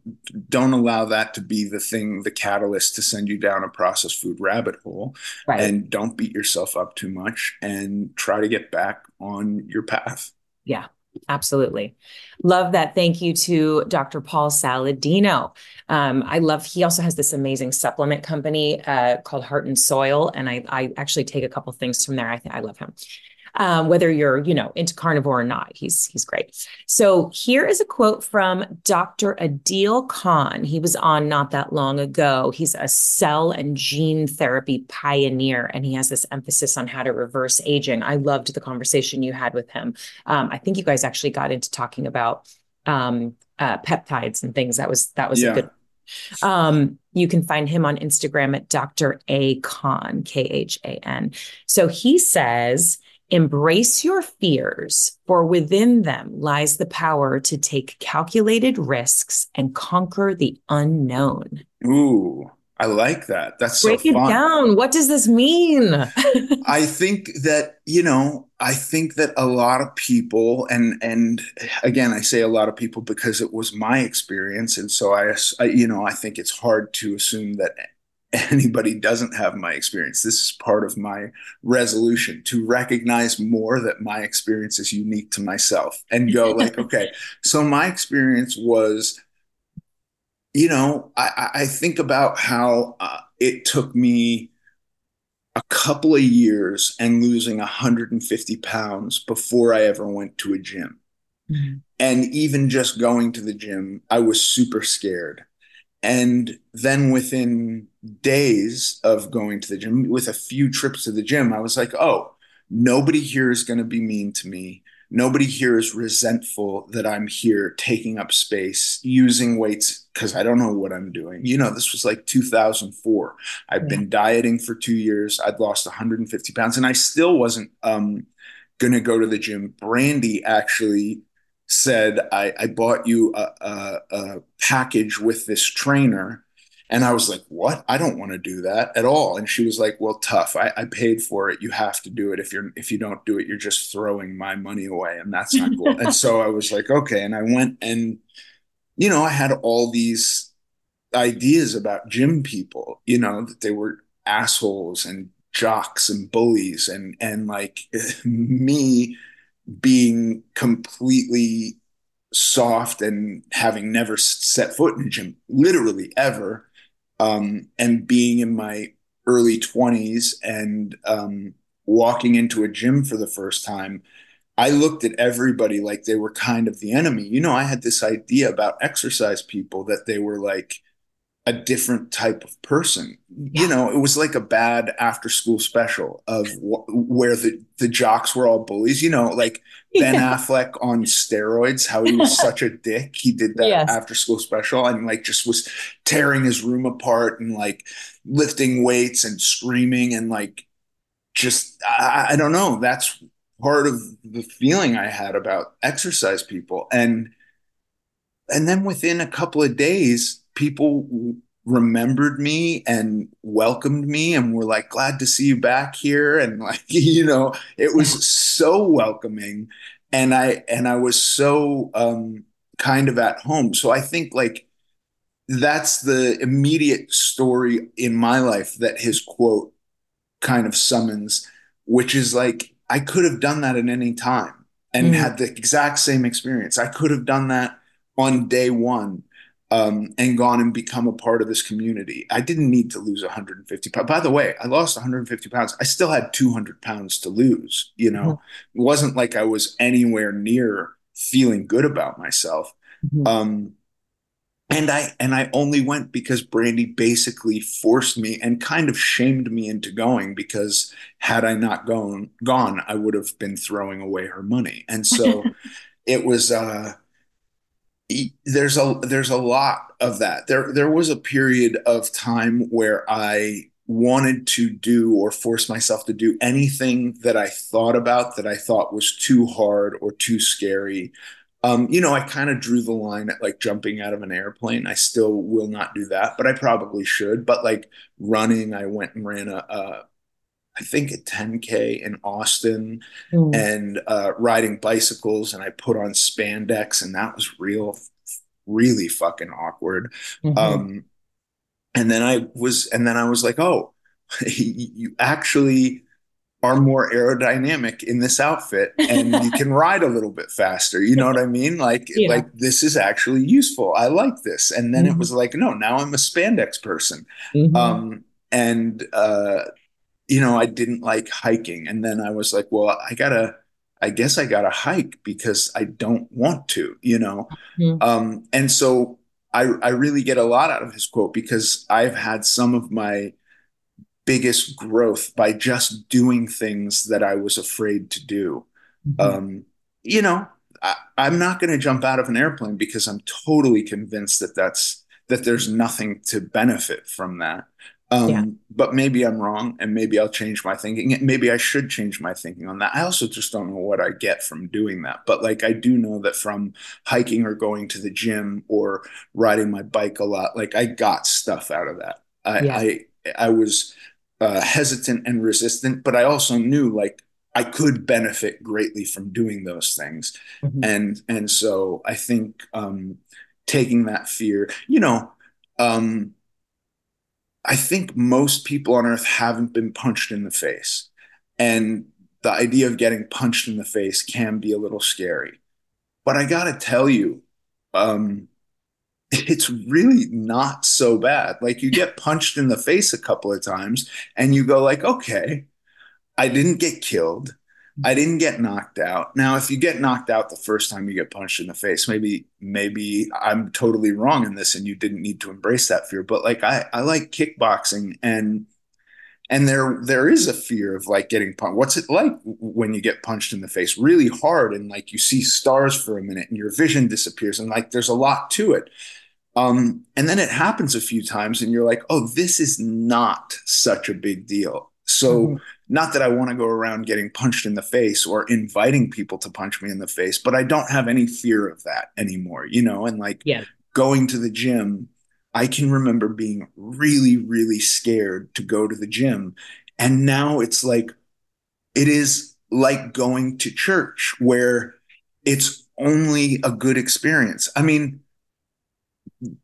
don't allow that to be the thing the catalyst to send you down a processed food rabbit hole. Right. And don't beat yourself up too much and try to get back on your path. Yeah, absolutely. Love that. Thank you to Dr. Paul Saladino. Um, I love, he also has this amazing supplement company uh, called Heart and Soil. And I, I actually take a couple things from there. I think I love him. Um, whether you're, you know, into carnivore or not, he's he's great. So here is a quote from Dr. Adeel Khan. He was on not that long ago. He's a cell and gene therapy pioneer, and he has this emphasis on how to reverse aging. I loved the conversation you had with him. Um, I think you guys actually got into talking about um, uh, peptides and things. That was that was Yeah. a good. Um, you can find him on Instagram at Dr. A Khan, K H A N. So he says, embrace your fears, for within them lies the power to take calculated risks and conquer the unknown. ooh i like that that's so Break it down. What does this mean? I think that you know, I think that a lot of people, and and again, I say a lot of people because it was my experience, and so I, I you know, I think it's hard to assume that anybody doesn't have my experience. This is part of my resolution to recognize more that my experience is unique to myself, and go like, okay, so my experience was you know, I, I think about how uh, it took me a couple of years and losing 150 pounds before I ever went to a gym. And even just going to the gym, I was super scared. And then within days of going to the gym, with a few trips to the gym, I was like, oh, nobody here is going to be mean to me. Nobody here is resentful that I'm here taking up space, using weights because I don't know what I'm doing. You know, this was like 2004. I've been dieting for two years. I'd lost 150 pounds and I still wasn't um, going to go to the gym. Brandy actually said, I, I bought you a, a, a package with this trainer. And I was like, what? I don't want to do that at all. And she was like, well, tough. I, I paid for it. You have to do it. If you're if you don't do it, you're just throwing my money away. And that's not cool. and so I was like, okay. And I went and, you know, I had all these ideas about gym people, you know, that they were assholes and jocks and bullies and and like me being completely soft and having never set foot in a gym literally ever um, and being in my early 20s and um, walking into a gym for the first time I looked at everybody like they were kind of the enemy. You know, I had this idea about exercise people that they were like a different type of person. Yeah. You know, it was like a bad after school special of wh- where the, the jocks were all bullies. You know, like Ben yeah. Affleck on steroids, how he was such a dick. He did that yes. after school special and like just was tearing his room apart and like lifting weights and screaming and like just, I, I don't know. That's part of the feeling I had about exercise people. And and then within a couple of days, people remembered me and welcomed me and were like glad to see you back here and like you know it was so welcoming and i and i was so um kind of at home so i think like that's the immediate story in my life that his quote kind of summons which is like I could have done that at any time and mm. had the exact same experience. I could have done that on day one um, and gone and become a part of this community. I didn't need to lose 150 pounds. By the way, I lost 150 pounds. I still had 200 pounds to lose. You know, mm-hmm. it wasn't like I was anywhere near feeling good about myself. Mm-hmm. Um, and I and I only went because Brandy basically forced me and kind of shamed me into going because had I not gone gone, I would have been throwing away her money. And so it was uh there's a there's a lot of that. There there was a period of time where I wanted to do or force myself to do anything that I thought about that I thought was too hard or too scary um, you know, I kind of drew the line at like jumping out of an airplane. I still will not do that, but I probably should. But like running, I went and ran a, a I think a 10K in Austin mm. and uh, riding bicycles, and I put on spandex, and that was real, really fucking awkward. Mm-hmm. Um, and then I was, and then I was like, oh, you actually are more aerodynamic in this outfit and you can ride a little bit faster you know what i mean like yeah. like this is actually useful i like this and then mm-hmm. it was like no now i'm a spandex person mm-hmm. um and uh you know i didn't like hiking and then i was like well i gotta i guess i gotta hike because i don't want to you know mm-hmm. um and so i i really get a lot out of his quote because i've had some of my biggest growth by just doing things that I was afraid to do. Mm-hmm. Um, you know, I, am not going to jump out of an airplane because I'm totally convinced that that's that there's nothing to benefit from that. Um, yeah. But maybe I'm wrong, and maybe I'll change my thinking. Maybe I should change my thinking on that. I also just don't know what I get from doing that. But like, I do know that from hiking or going to the gym or riding my bike a lot, like I got stuff out of that. I, yeah. I, I was uh, hesitant and resistant, but I also knew like I could benefit greatly from doing those things, mm-hmm. and and so I think um, taking that fear, you know, um, I think most people on Earth haven't been punched in the face, and the idea of getting punched in the face can be a little scary. But I gotta tell you, um, it's really not so bad. Like you get punched in the face a couple of times and you go like, okay, I didn't get killed. I didn't get knocked out. Now, if you get knocked out the first time you get punched in the face, maybe maybe I'm totally wrong in this and you didn't need to embrace that fear. But like I, I like kickboxing and and there there is a fear of like getting punched. What's it like when you get punched in the face really hard and like you see stars for a minute and your vision disappears and like there's a lot to it. Um, and then it happens a few times, and you're like, oh, this is not such a big deal. So, mm-hmm. Not that I want to go around getting punched in the face or inviting people to punch me in the face, but I don't have any fear of that anymore, you know? And like yeah. going to the gym, I can remember being really, really scared to go to the gym. And now it's like, it is like going to church where it's only a good experience. I mean,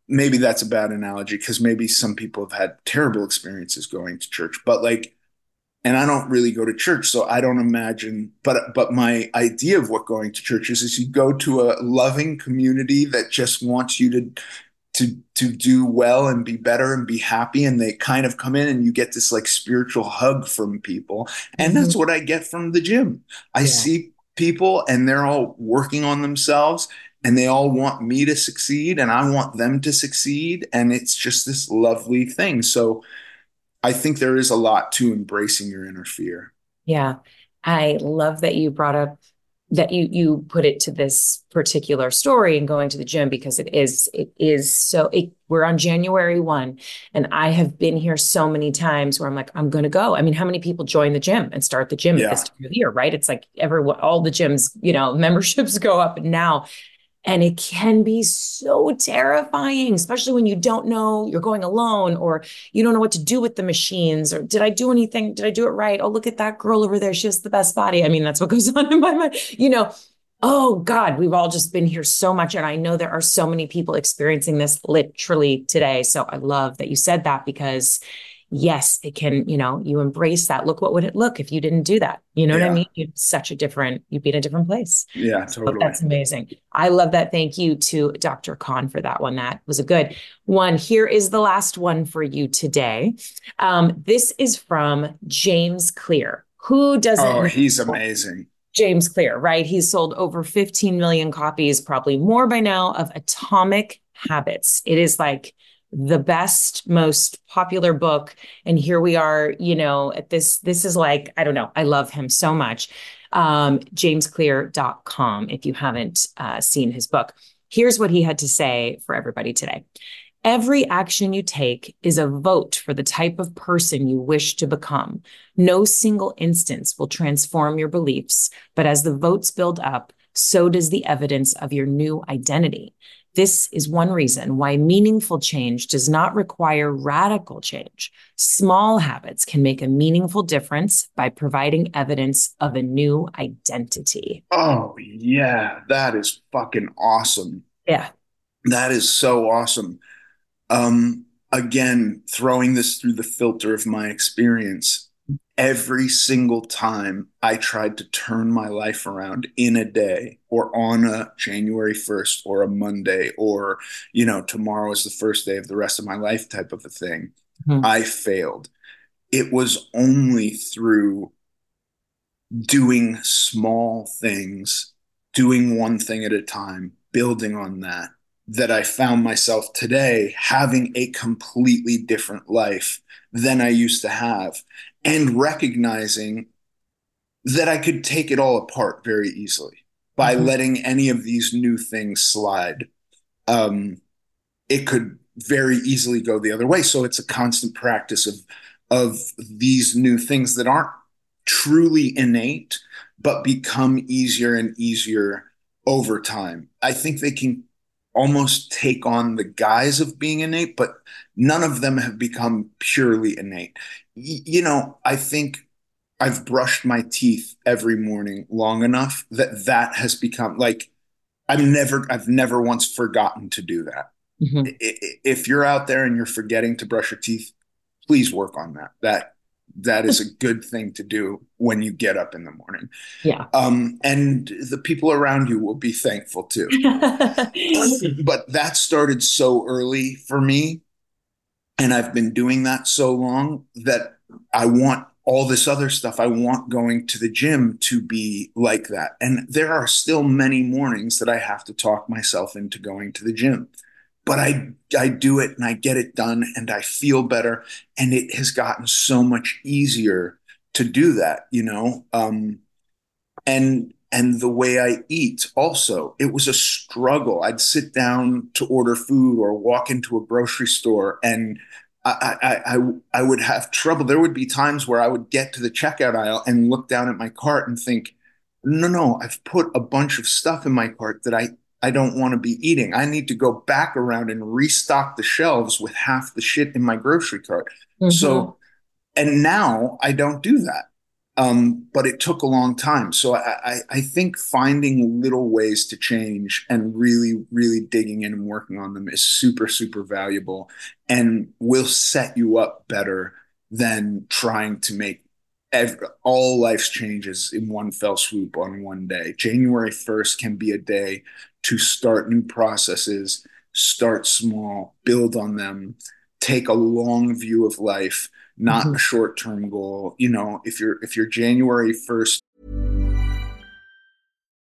maybe that's a bad analogy because maybe some people have had terrible experiences going to church, but like and I don't really go to church, so I don't imagine. But but my idea of what going to church is is you go to a loving community that just wants you to to to do well and be better and be happy, and they kind of come in and you get this like spiritual hug from people, and mm-hmm. that's what I get from the gym. I yeah. see people and they're all working on themselves and they all want me to succeed and I want them to succeed and it's just this lovely thing. So I think there is a lot to embracing your inner fear. Yeah. I love that you brought up that you you put it to this particular story and going to the gym because it is it is so it, we're on January 1 and I have been here so many times where I'm like I'm going to go. I mean how many people join the gym and start the gym yeah. at this time of year, right? It's like everyone all the gyms, you know, memberships go up and now and it can be so terrifying, especially when you don't know you're going alone or you don't know what to do with the machines or did I do anything? Did I do it right? Oh, look at that girl over there. She has the best body. I mean, that's what goes on in my mind. You know, oh God, we've all just been here so much. And I know there are so many people experiencing this literally today. So I love that you said that because yes, it can, you know, you embrace that. Look, what would it look if you didn't do that? You know yeah. what I mean? You'd such a different, you'd be in a different place. Yeah, totally. So that's amazing. I love that. Thank you to Dr. Khan for that one. That was a good one. Here is the last one for you today. Um, this is from James Clear. Who doesn't? Oh, he's amazing. James Clear, right? He's sold over 15 million copies, probably more by now, of Atomic Habits. It is like the best most popular book and here we are you know at this this is like i don't know i love him so much um, jamesclear.com if you haven't uh, seen his book here's what he had to say for everybody today Every action you take is a vote for the type of person you wish to become. No single instance will transform your beliefs, but as the votes build up, so does the evidence of your new identity. This is one reason why meaningful change does not require radical change. Small habits can make a meaningful difference by providing evidence of a new identity. Oh, yeah. That is fucking awesome. Yeah. That is so awesome. Um, again, throwing this through the filter of my experience, every single time I tried to turn my life around in a day or on a January 1st or a Monday or, you know, tomorrow is the first day of the rest of my life type of a thing, mm-hmm. I failed. It was only through doing small things, doing one thing at a time, building on that, that I found myself today having a completely different life than I used to have and recognizing that I could take it all apart very easily by mm-hmm. letting any of these new things slide. Um, it could very easily go the other way. So it's a constant practice of of these new things that aren't truly innate, but become easier and easier over time. I think they can almost take on the guise of being innate, but none of them have become purely innate. You know, I think I've brushed my teeth every morning long enough that that has become like I've never I've never once forgotten to do that. Mm-hmm. If you're out there and you're forgetting to brush your teeth, please work on that. That that is a good thing to do when you get up in the morning. Yeah. Um, and the people around you will be thankful too. but that started so early for me. And I've been doing that so long that I want all this other stuff. I want going to the gym to be like that. And there are still many mornings that I have to talk myself into going to the gym but I I do it and I get it done and I feel better and it has gotten so much easier to do that, you know. Um, and and the way I eat also, it was a struggle. I'd sit down to order food or walk into a grocery store and I, I, I, I would have trouble. There would be times where I would get to the checkout aisle and look down at my cart and think, no, no, I've put a bunch of stuff in my cart that I I don't want to be eating. I need to go back around and restock the shelves with half the shit in my grocery cart. Mm-hmm. So, and now I don't do that. Um, but it took a long time. So I, I, think finding little ways to change and really, really digging in and working on them is super, super valuable and will set you up better than trying to make every, all life's changes in one fell swoop on one day. January 1st can be a day to start new processes, start small, build on them, take a long view of life, not mm-hmm. a short-term goal. You know, if you're if you're January 1st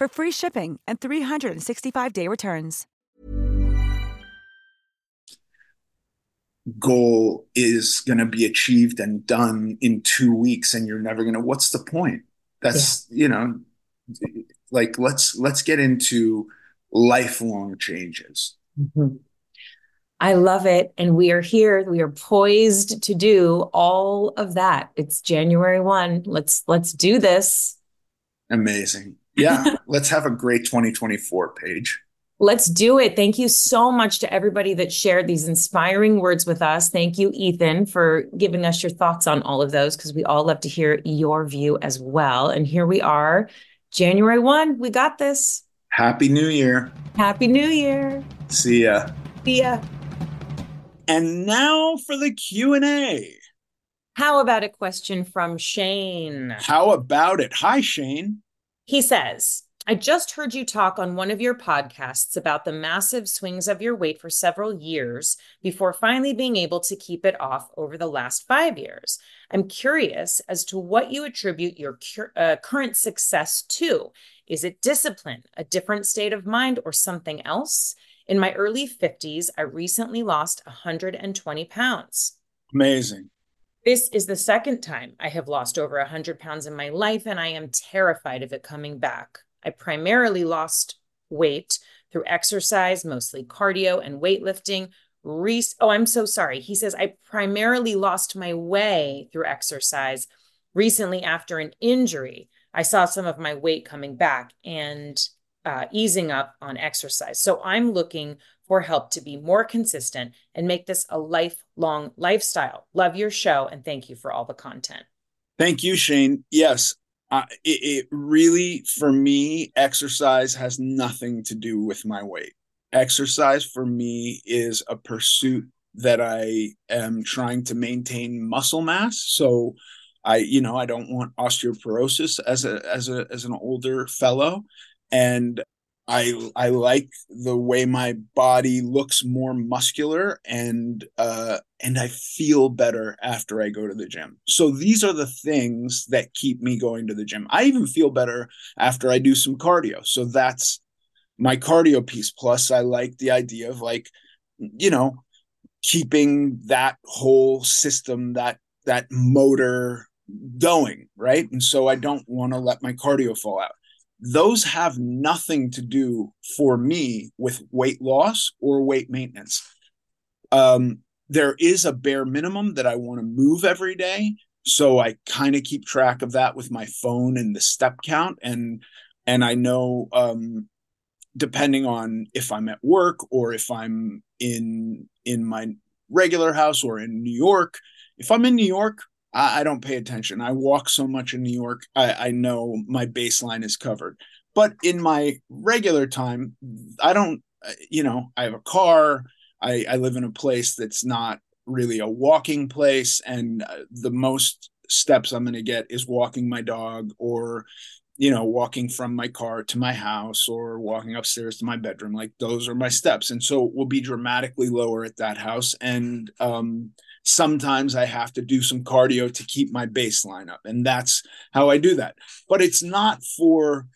for free shipping and 365-day returns. goal is going to be achieved and done in two weeks and you're never going to what's the point that's yeah. you know like let's let's get into lifelong changes mm-hmm. i love it and we are here we are poised to do all of that it's january 1 let's let's do this amazing yeah let's have a great 2024 Paige Let's do it. Thank you so much to everybody that shared these inspiring words with us. Thank you, Ethan, for giving us your thoughts on all of those because we all love to hear your view as well. And here we are, January 1. We got this. Happy New Year. Happy New Year. See ya. See ya. And now for the Q&A. How about a question from Shane? How about it? Hi, Shane. He says, I just heard you talk on one of your podcasts about the massive swings of your weight for several years before finally being able to keep it off over the last five years. I'm curious as to what you attribute your uh, current success to. Is it discipline, a different state of mind, or something else? In my early 50s, I recently lost 120 pounds. Amazing. This is the second time I have lost over 100 pounds in my life, and I am terrified of it coming back. I primarily lost weight through exercise, mostly cardio and weightlifting. Re- oh, I'm so sorry. He says, I primarily lost my way through exercise. Recently, after an injury, I saw some of my weight coming back and uh, easing up on exercise. So I'm looking for help to be more consistent and make this a lifelong lifestyle. Love your show and thank you for all the content. Thank you, Shane. Yes, uh, it, it really, for me, exercise has nothing to do with my weight. Exercise for me is a pursuit that I am trying to maintain muscle mass. So I, you know, I don't want osteoporosis as a as a as an older fellow. And I I like the way my body looks more muscular and uh and I feel better after I go to the gym. So these are the things that keep me going to the gym. I even feel better after I do some cardio. So that's my cardio piece plus I like the idea of like you know keeping that whole system that that motor going, right? And so I don't want to let my cardio fall out those have nothing to do for me with weight loss or weight maintenance. Um, there is a bare minimum that I want to move every day. So I kind of keep track of that with my phone and the step count. And and I know um, depending on if I'm at work or if I'm in in my regular house or in New York. If I'm in New York, I, I don't pay attention. I walk so much in New York, I, I know my baseline is covered. But in my regular time, I don't, uh, you know, I have a car. I, I live in a place that's not really a walking place. And uh, the most steps I'm going to get is walking my dog or, you know, walking from my car to my house or walking upstairs to my bedroom. Like those are my steps. And so it will be dramatically lower at that house. And, um, sometimes I have to do some cardio to keep my baseline up. And that's how I do that. But it's not for,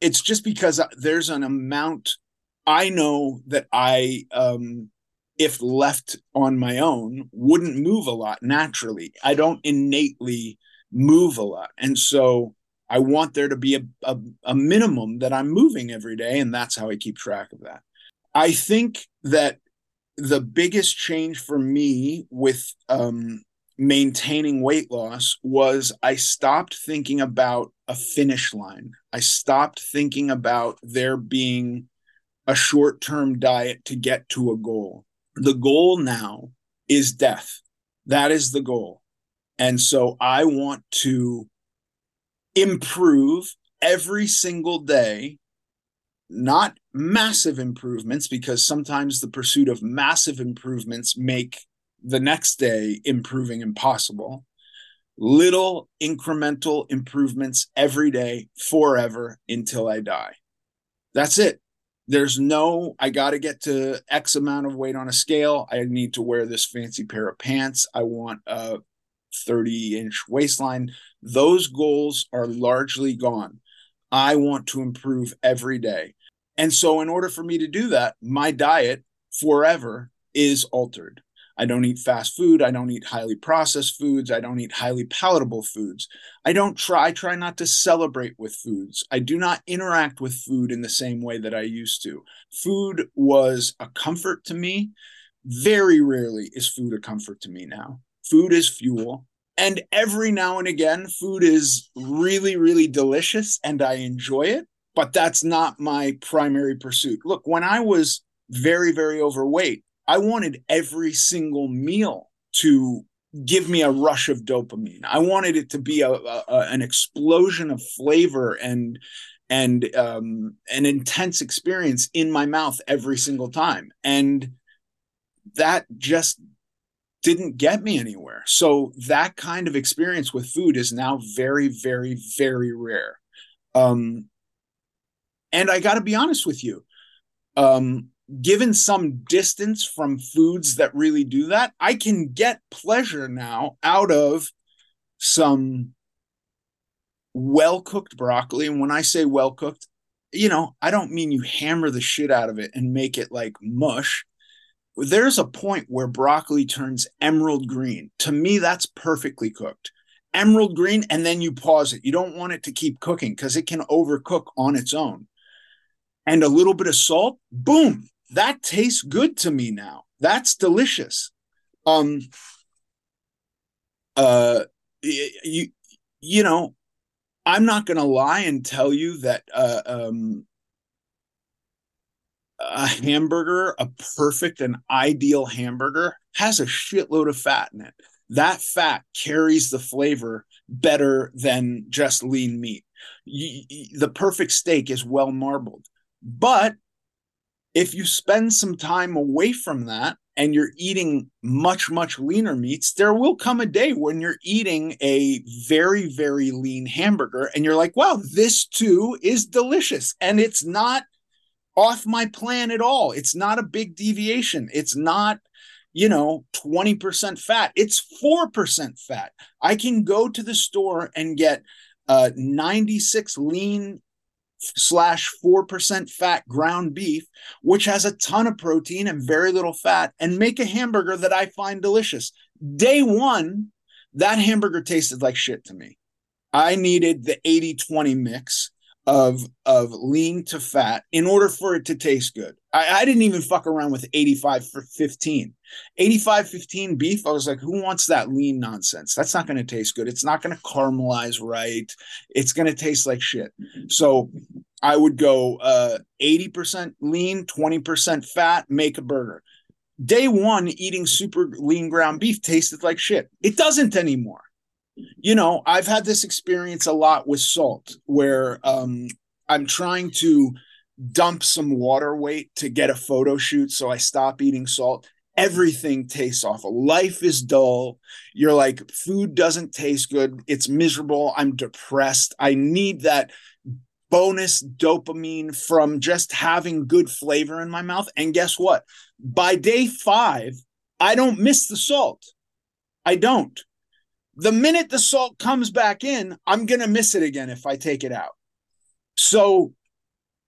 it's just because there's an amount I know that I, um, if left on my own, wouldn't move a lot naturally. I don't innately move a lot. And so I want there to be a, a, a minimum that I'm moving every day. And that's how I keep track of that. I think that the biggest change for me with um, maintaining weight loss was I stopped thinking about a finish line. I stopped thinking about there being a short term diet to get to a goal. The goal now is death. That is the goal. And so I want to improve every single day not massive improvements because sometimes the pursuit of massive improvements make the next day improving impossible. Little incremental improvements every day forever until i die. That's it. There's no i got to get to x amount of weight on a scale. I need to wear this fancy pair of pants. I want a 30 inch waistline. Those goals are largely gone. I want to improve every day and so, in order for me to do that, my diet forever is altered. I don't eat fast food. I don't eat highly processed foods. I don't eat highly palatable foods. I don't try, I try not to celebrate with foods. I do not interact with food in the same way that I used to. Food was a comfort to me. Very rarely is food a comfort to me now. Food is fuel. And every now and again, food is really, really delicious and I enjoy it but that's not my primary pursuit. Look, when I was very, very overweight, I wanted every single meal to give me a rush of dopamine. I wanted it to be a, a an explosion of flavor and and um, an intense experience in my mouth every single time, and that just didn't get me anywhere. So that kind of experience with food is now very, very, very rare. Um, and I got to be honest with you, um, given some distance from foods that really do that, I can get pleasure now out of some well cooked broccoli. And when I say well cooked, you know, I don't mean you hammer the shit out of it and make it like mush. There's a point where broccoli turns emerald green. To me, that's perfectly cooked. Emerald green, and then you pause it. You don't want it to keep cooking because it can overcook on its own and a little bit of salt, boom, that tastes good to me now. That's delicious. Um uh you you know, I'm not going to lie and tell you that uh, um a hamburger, a perfect and ideal hamburger has a shitload of fat in it. That fat carries the flavor better than just lean meat. The perfect steak is well marbled. But if you spend some time away from that and you're eating much, much leaner meats, there will come a day when you're eating a very, very lean hamburger and you're like, wow, this too is delicious. And it's not off my plan at all. It's not a big deviation. It's not, you know, 20% fat. It's 4% fat. I can go to the store and get uh, 96 lean slash 4% fat ground beef, which has a ton of protein and very little fat, and make a hamburger that I find delicious. Day one, that hamburger tasted like shit to me. I needed the 80 20 mix of of lean to fat in order for it to taste good. I, I didn't even fuck around with 85 for 15. 85 15 beef, I was like, who wants that lean nonsense? That's not going to taste good. It's not going to caramelize right. It's going to taste like shit. So I would go uh, 80% lean, 20% fat, make a burger. day one, eating super lean ground beef tasted like shit. It doesn't anymore. You know, I've had this experience a lot with salt where um, I'm trying to dump some water weight to get a photo shoot. So I stop eating salt. Everything tastes awful. Life is dull. You're like, food doesn't taste good. It's miserable. I'm depressed. I need that bonus dopamine from just having good flavor in my mouth. And guess what? By day five, I don't miss the salt. I don't. The minute the salt comes back in, I'm going to miss it again if I take it out. So,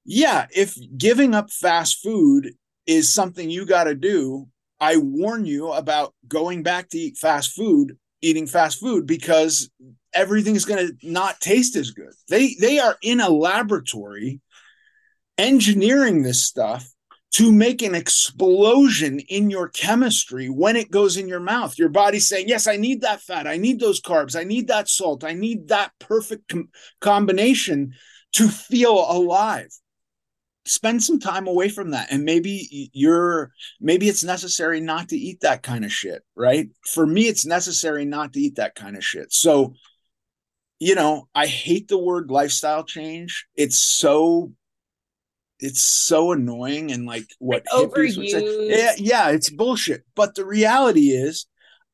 yeah, if giving up fast food is something you got to do, I warn you about going back to eat fast food, eating fast food, because everything's going to not taste as good. They they are in a laboratory engineering this stuff to make an explosion in your chemistry when it goes in your mouth. Your body's saying, "Yes, I need that fat. I need those carbs. I need that salt. I need that perfect com- combination to feel alive." Spend some time away from that and maybe you're maybe it's necessary not to eat that kind of shit, right? For me it's necessary not to eat that kind of shit. So you know, I hate the word lifestyle change. It's so it's so annoying and like what hippies would say. Yeah, yeah, it's bullshit. But the reality is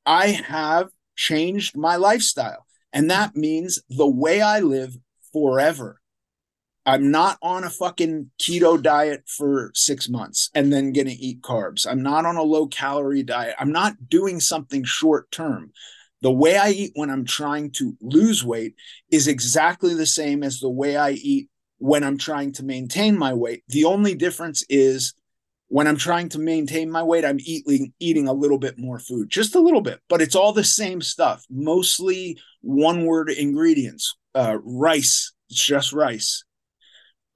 I have changed my lifestyle. And that means the way I live forever. I'm not on a fucking keto diet for six months and then going to eat carbs. I'm not on a low calorie diet. I'm not doing something short term the way I eat when I'm trying to lose weight is exactly the same as the way I eat when I'm trying to maintain my weight. The only difference is when I'm trying to maintain my weight, I'm eating eating a little bit more food, just a little bit, but it's all the same stuff, mostly one word ingredients. Uh, rice, it's just rice.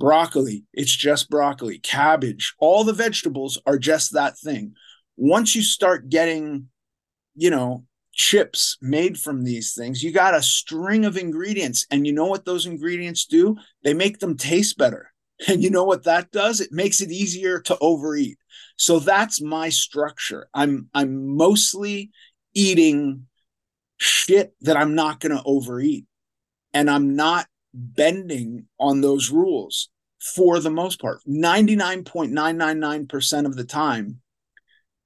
Broccoli, it's just broccoli. Cabbage, all the vegetables are just that thing. Once you start getting, you know, chips made from these things. You got a string of ingredients, and you know what those ingredients do? They make them taste better. And you know what that does? It makes it easier to overeat. So that's my structure. I'm I'm mostly eating shit that I'm not going to overeat. And I'm not bending on those rules for the most part. 99.999% of the time,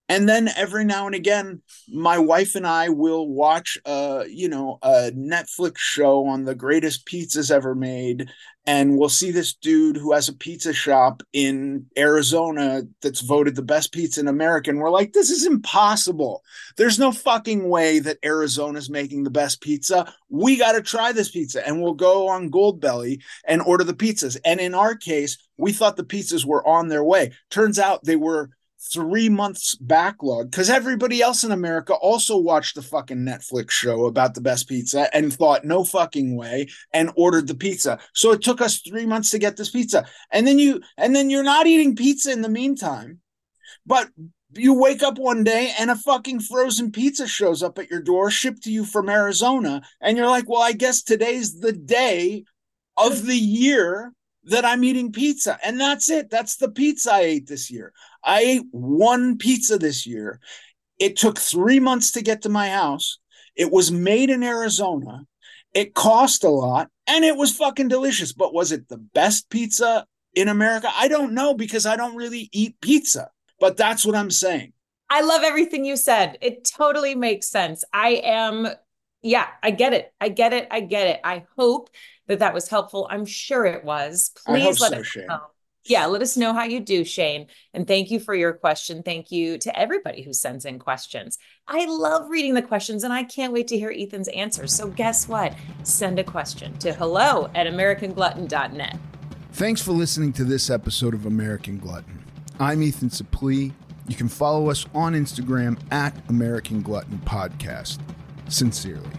and then every now and again my wife and i will watch a you know a netflix show on the greatest pizzas ever made. And we'll see this dude who has a pizza shop in arizona that's voted the best pizza in america. And we're like this is impossible. There's no fucking way that arizona's making the best pizza. We got to try this pizza. And we'll go on goldbelly and order the pizzas. And in our case we thought the pizzas were on their way. Turns out they were three months backlog because everybody else in America also watched the fucking Netflix show about the best pizza and thought no fucking way and ordered the pizza. So it took us three months to get this pizza. And then you and then you're not eating pizza in the meantime, but you wake up one day and a fucking frozen pizza shows up at your door, shipped to you from Arizona, and you're like, well, I guess today's the day of the year that I'm eating pizza. And that's it. That's the pizza I ate this year. I ate one pizza this year. It took three months to get to my house. It was made in Arizona. It cost a lot and it was fucking delicious. But was it the best pizza in America? I don't know because I don't really eat pizza. But that's what I'm saying. I love everything you said. It totally makes sense. I am, yeah, I get it. I get it. I get it. I hope that that was helpful. I'm sure it was. Please let so, us Shane. know. Yeah, let us know how you do, Shane. And thank you for your question. Thank you to everybody who sends in questions. I love reading the questions and I can't wait to hear Ethan's answers. So, guess what? Send a question to hello at AmericanGlutton.net. Thanks for listening to this episode of American Glutton. I'm Ethan Suplee. You can follow us on Instagram at American Glutton Podcast. Sincerely.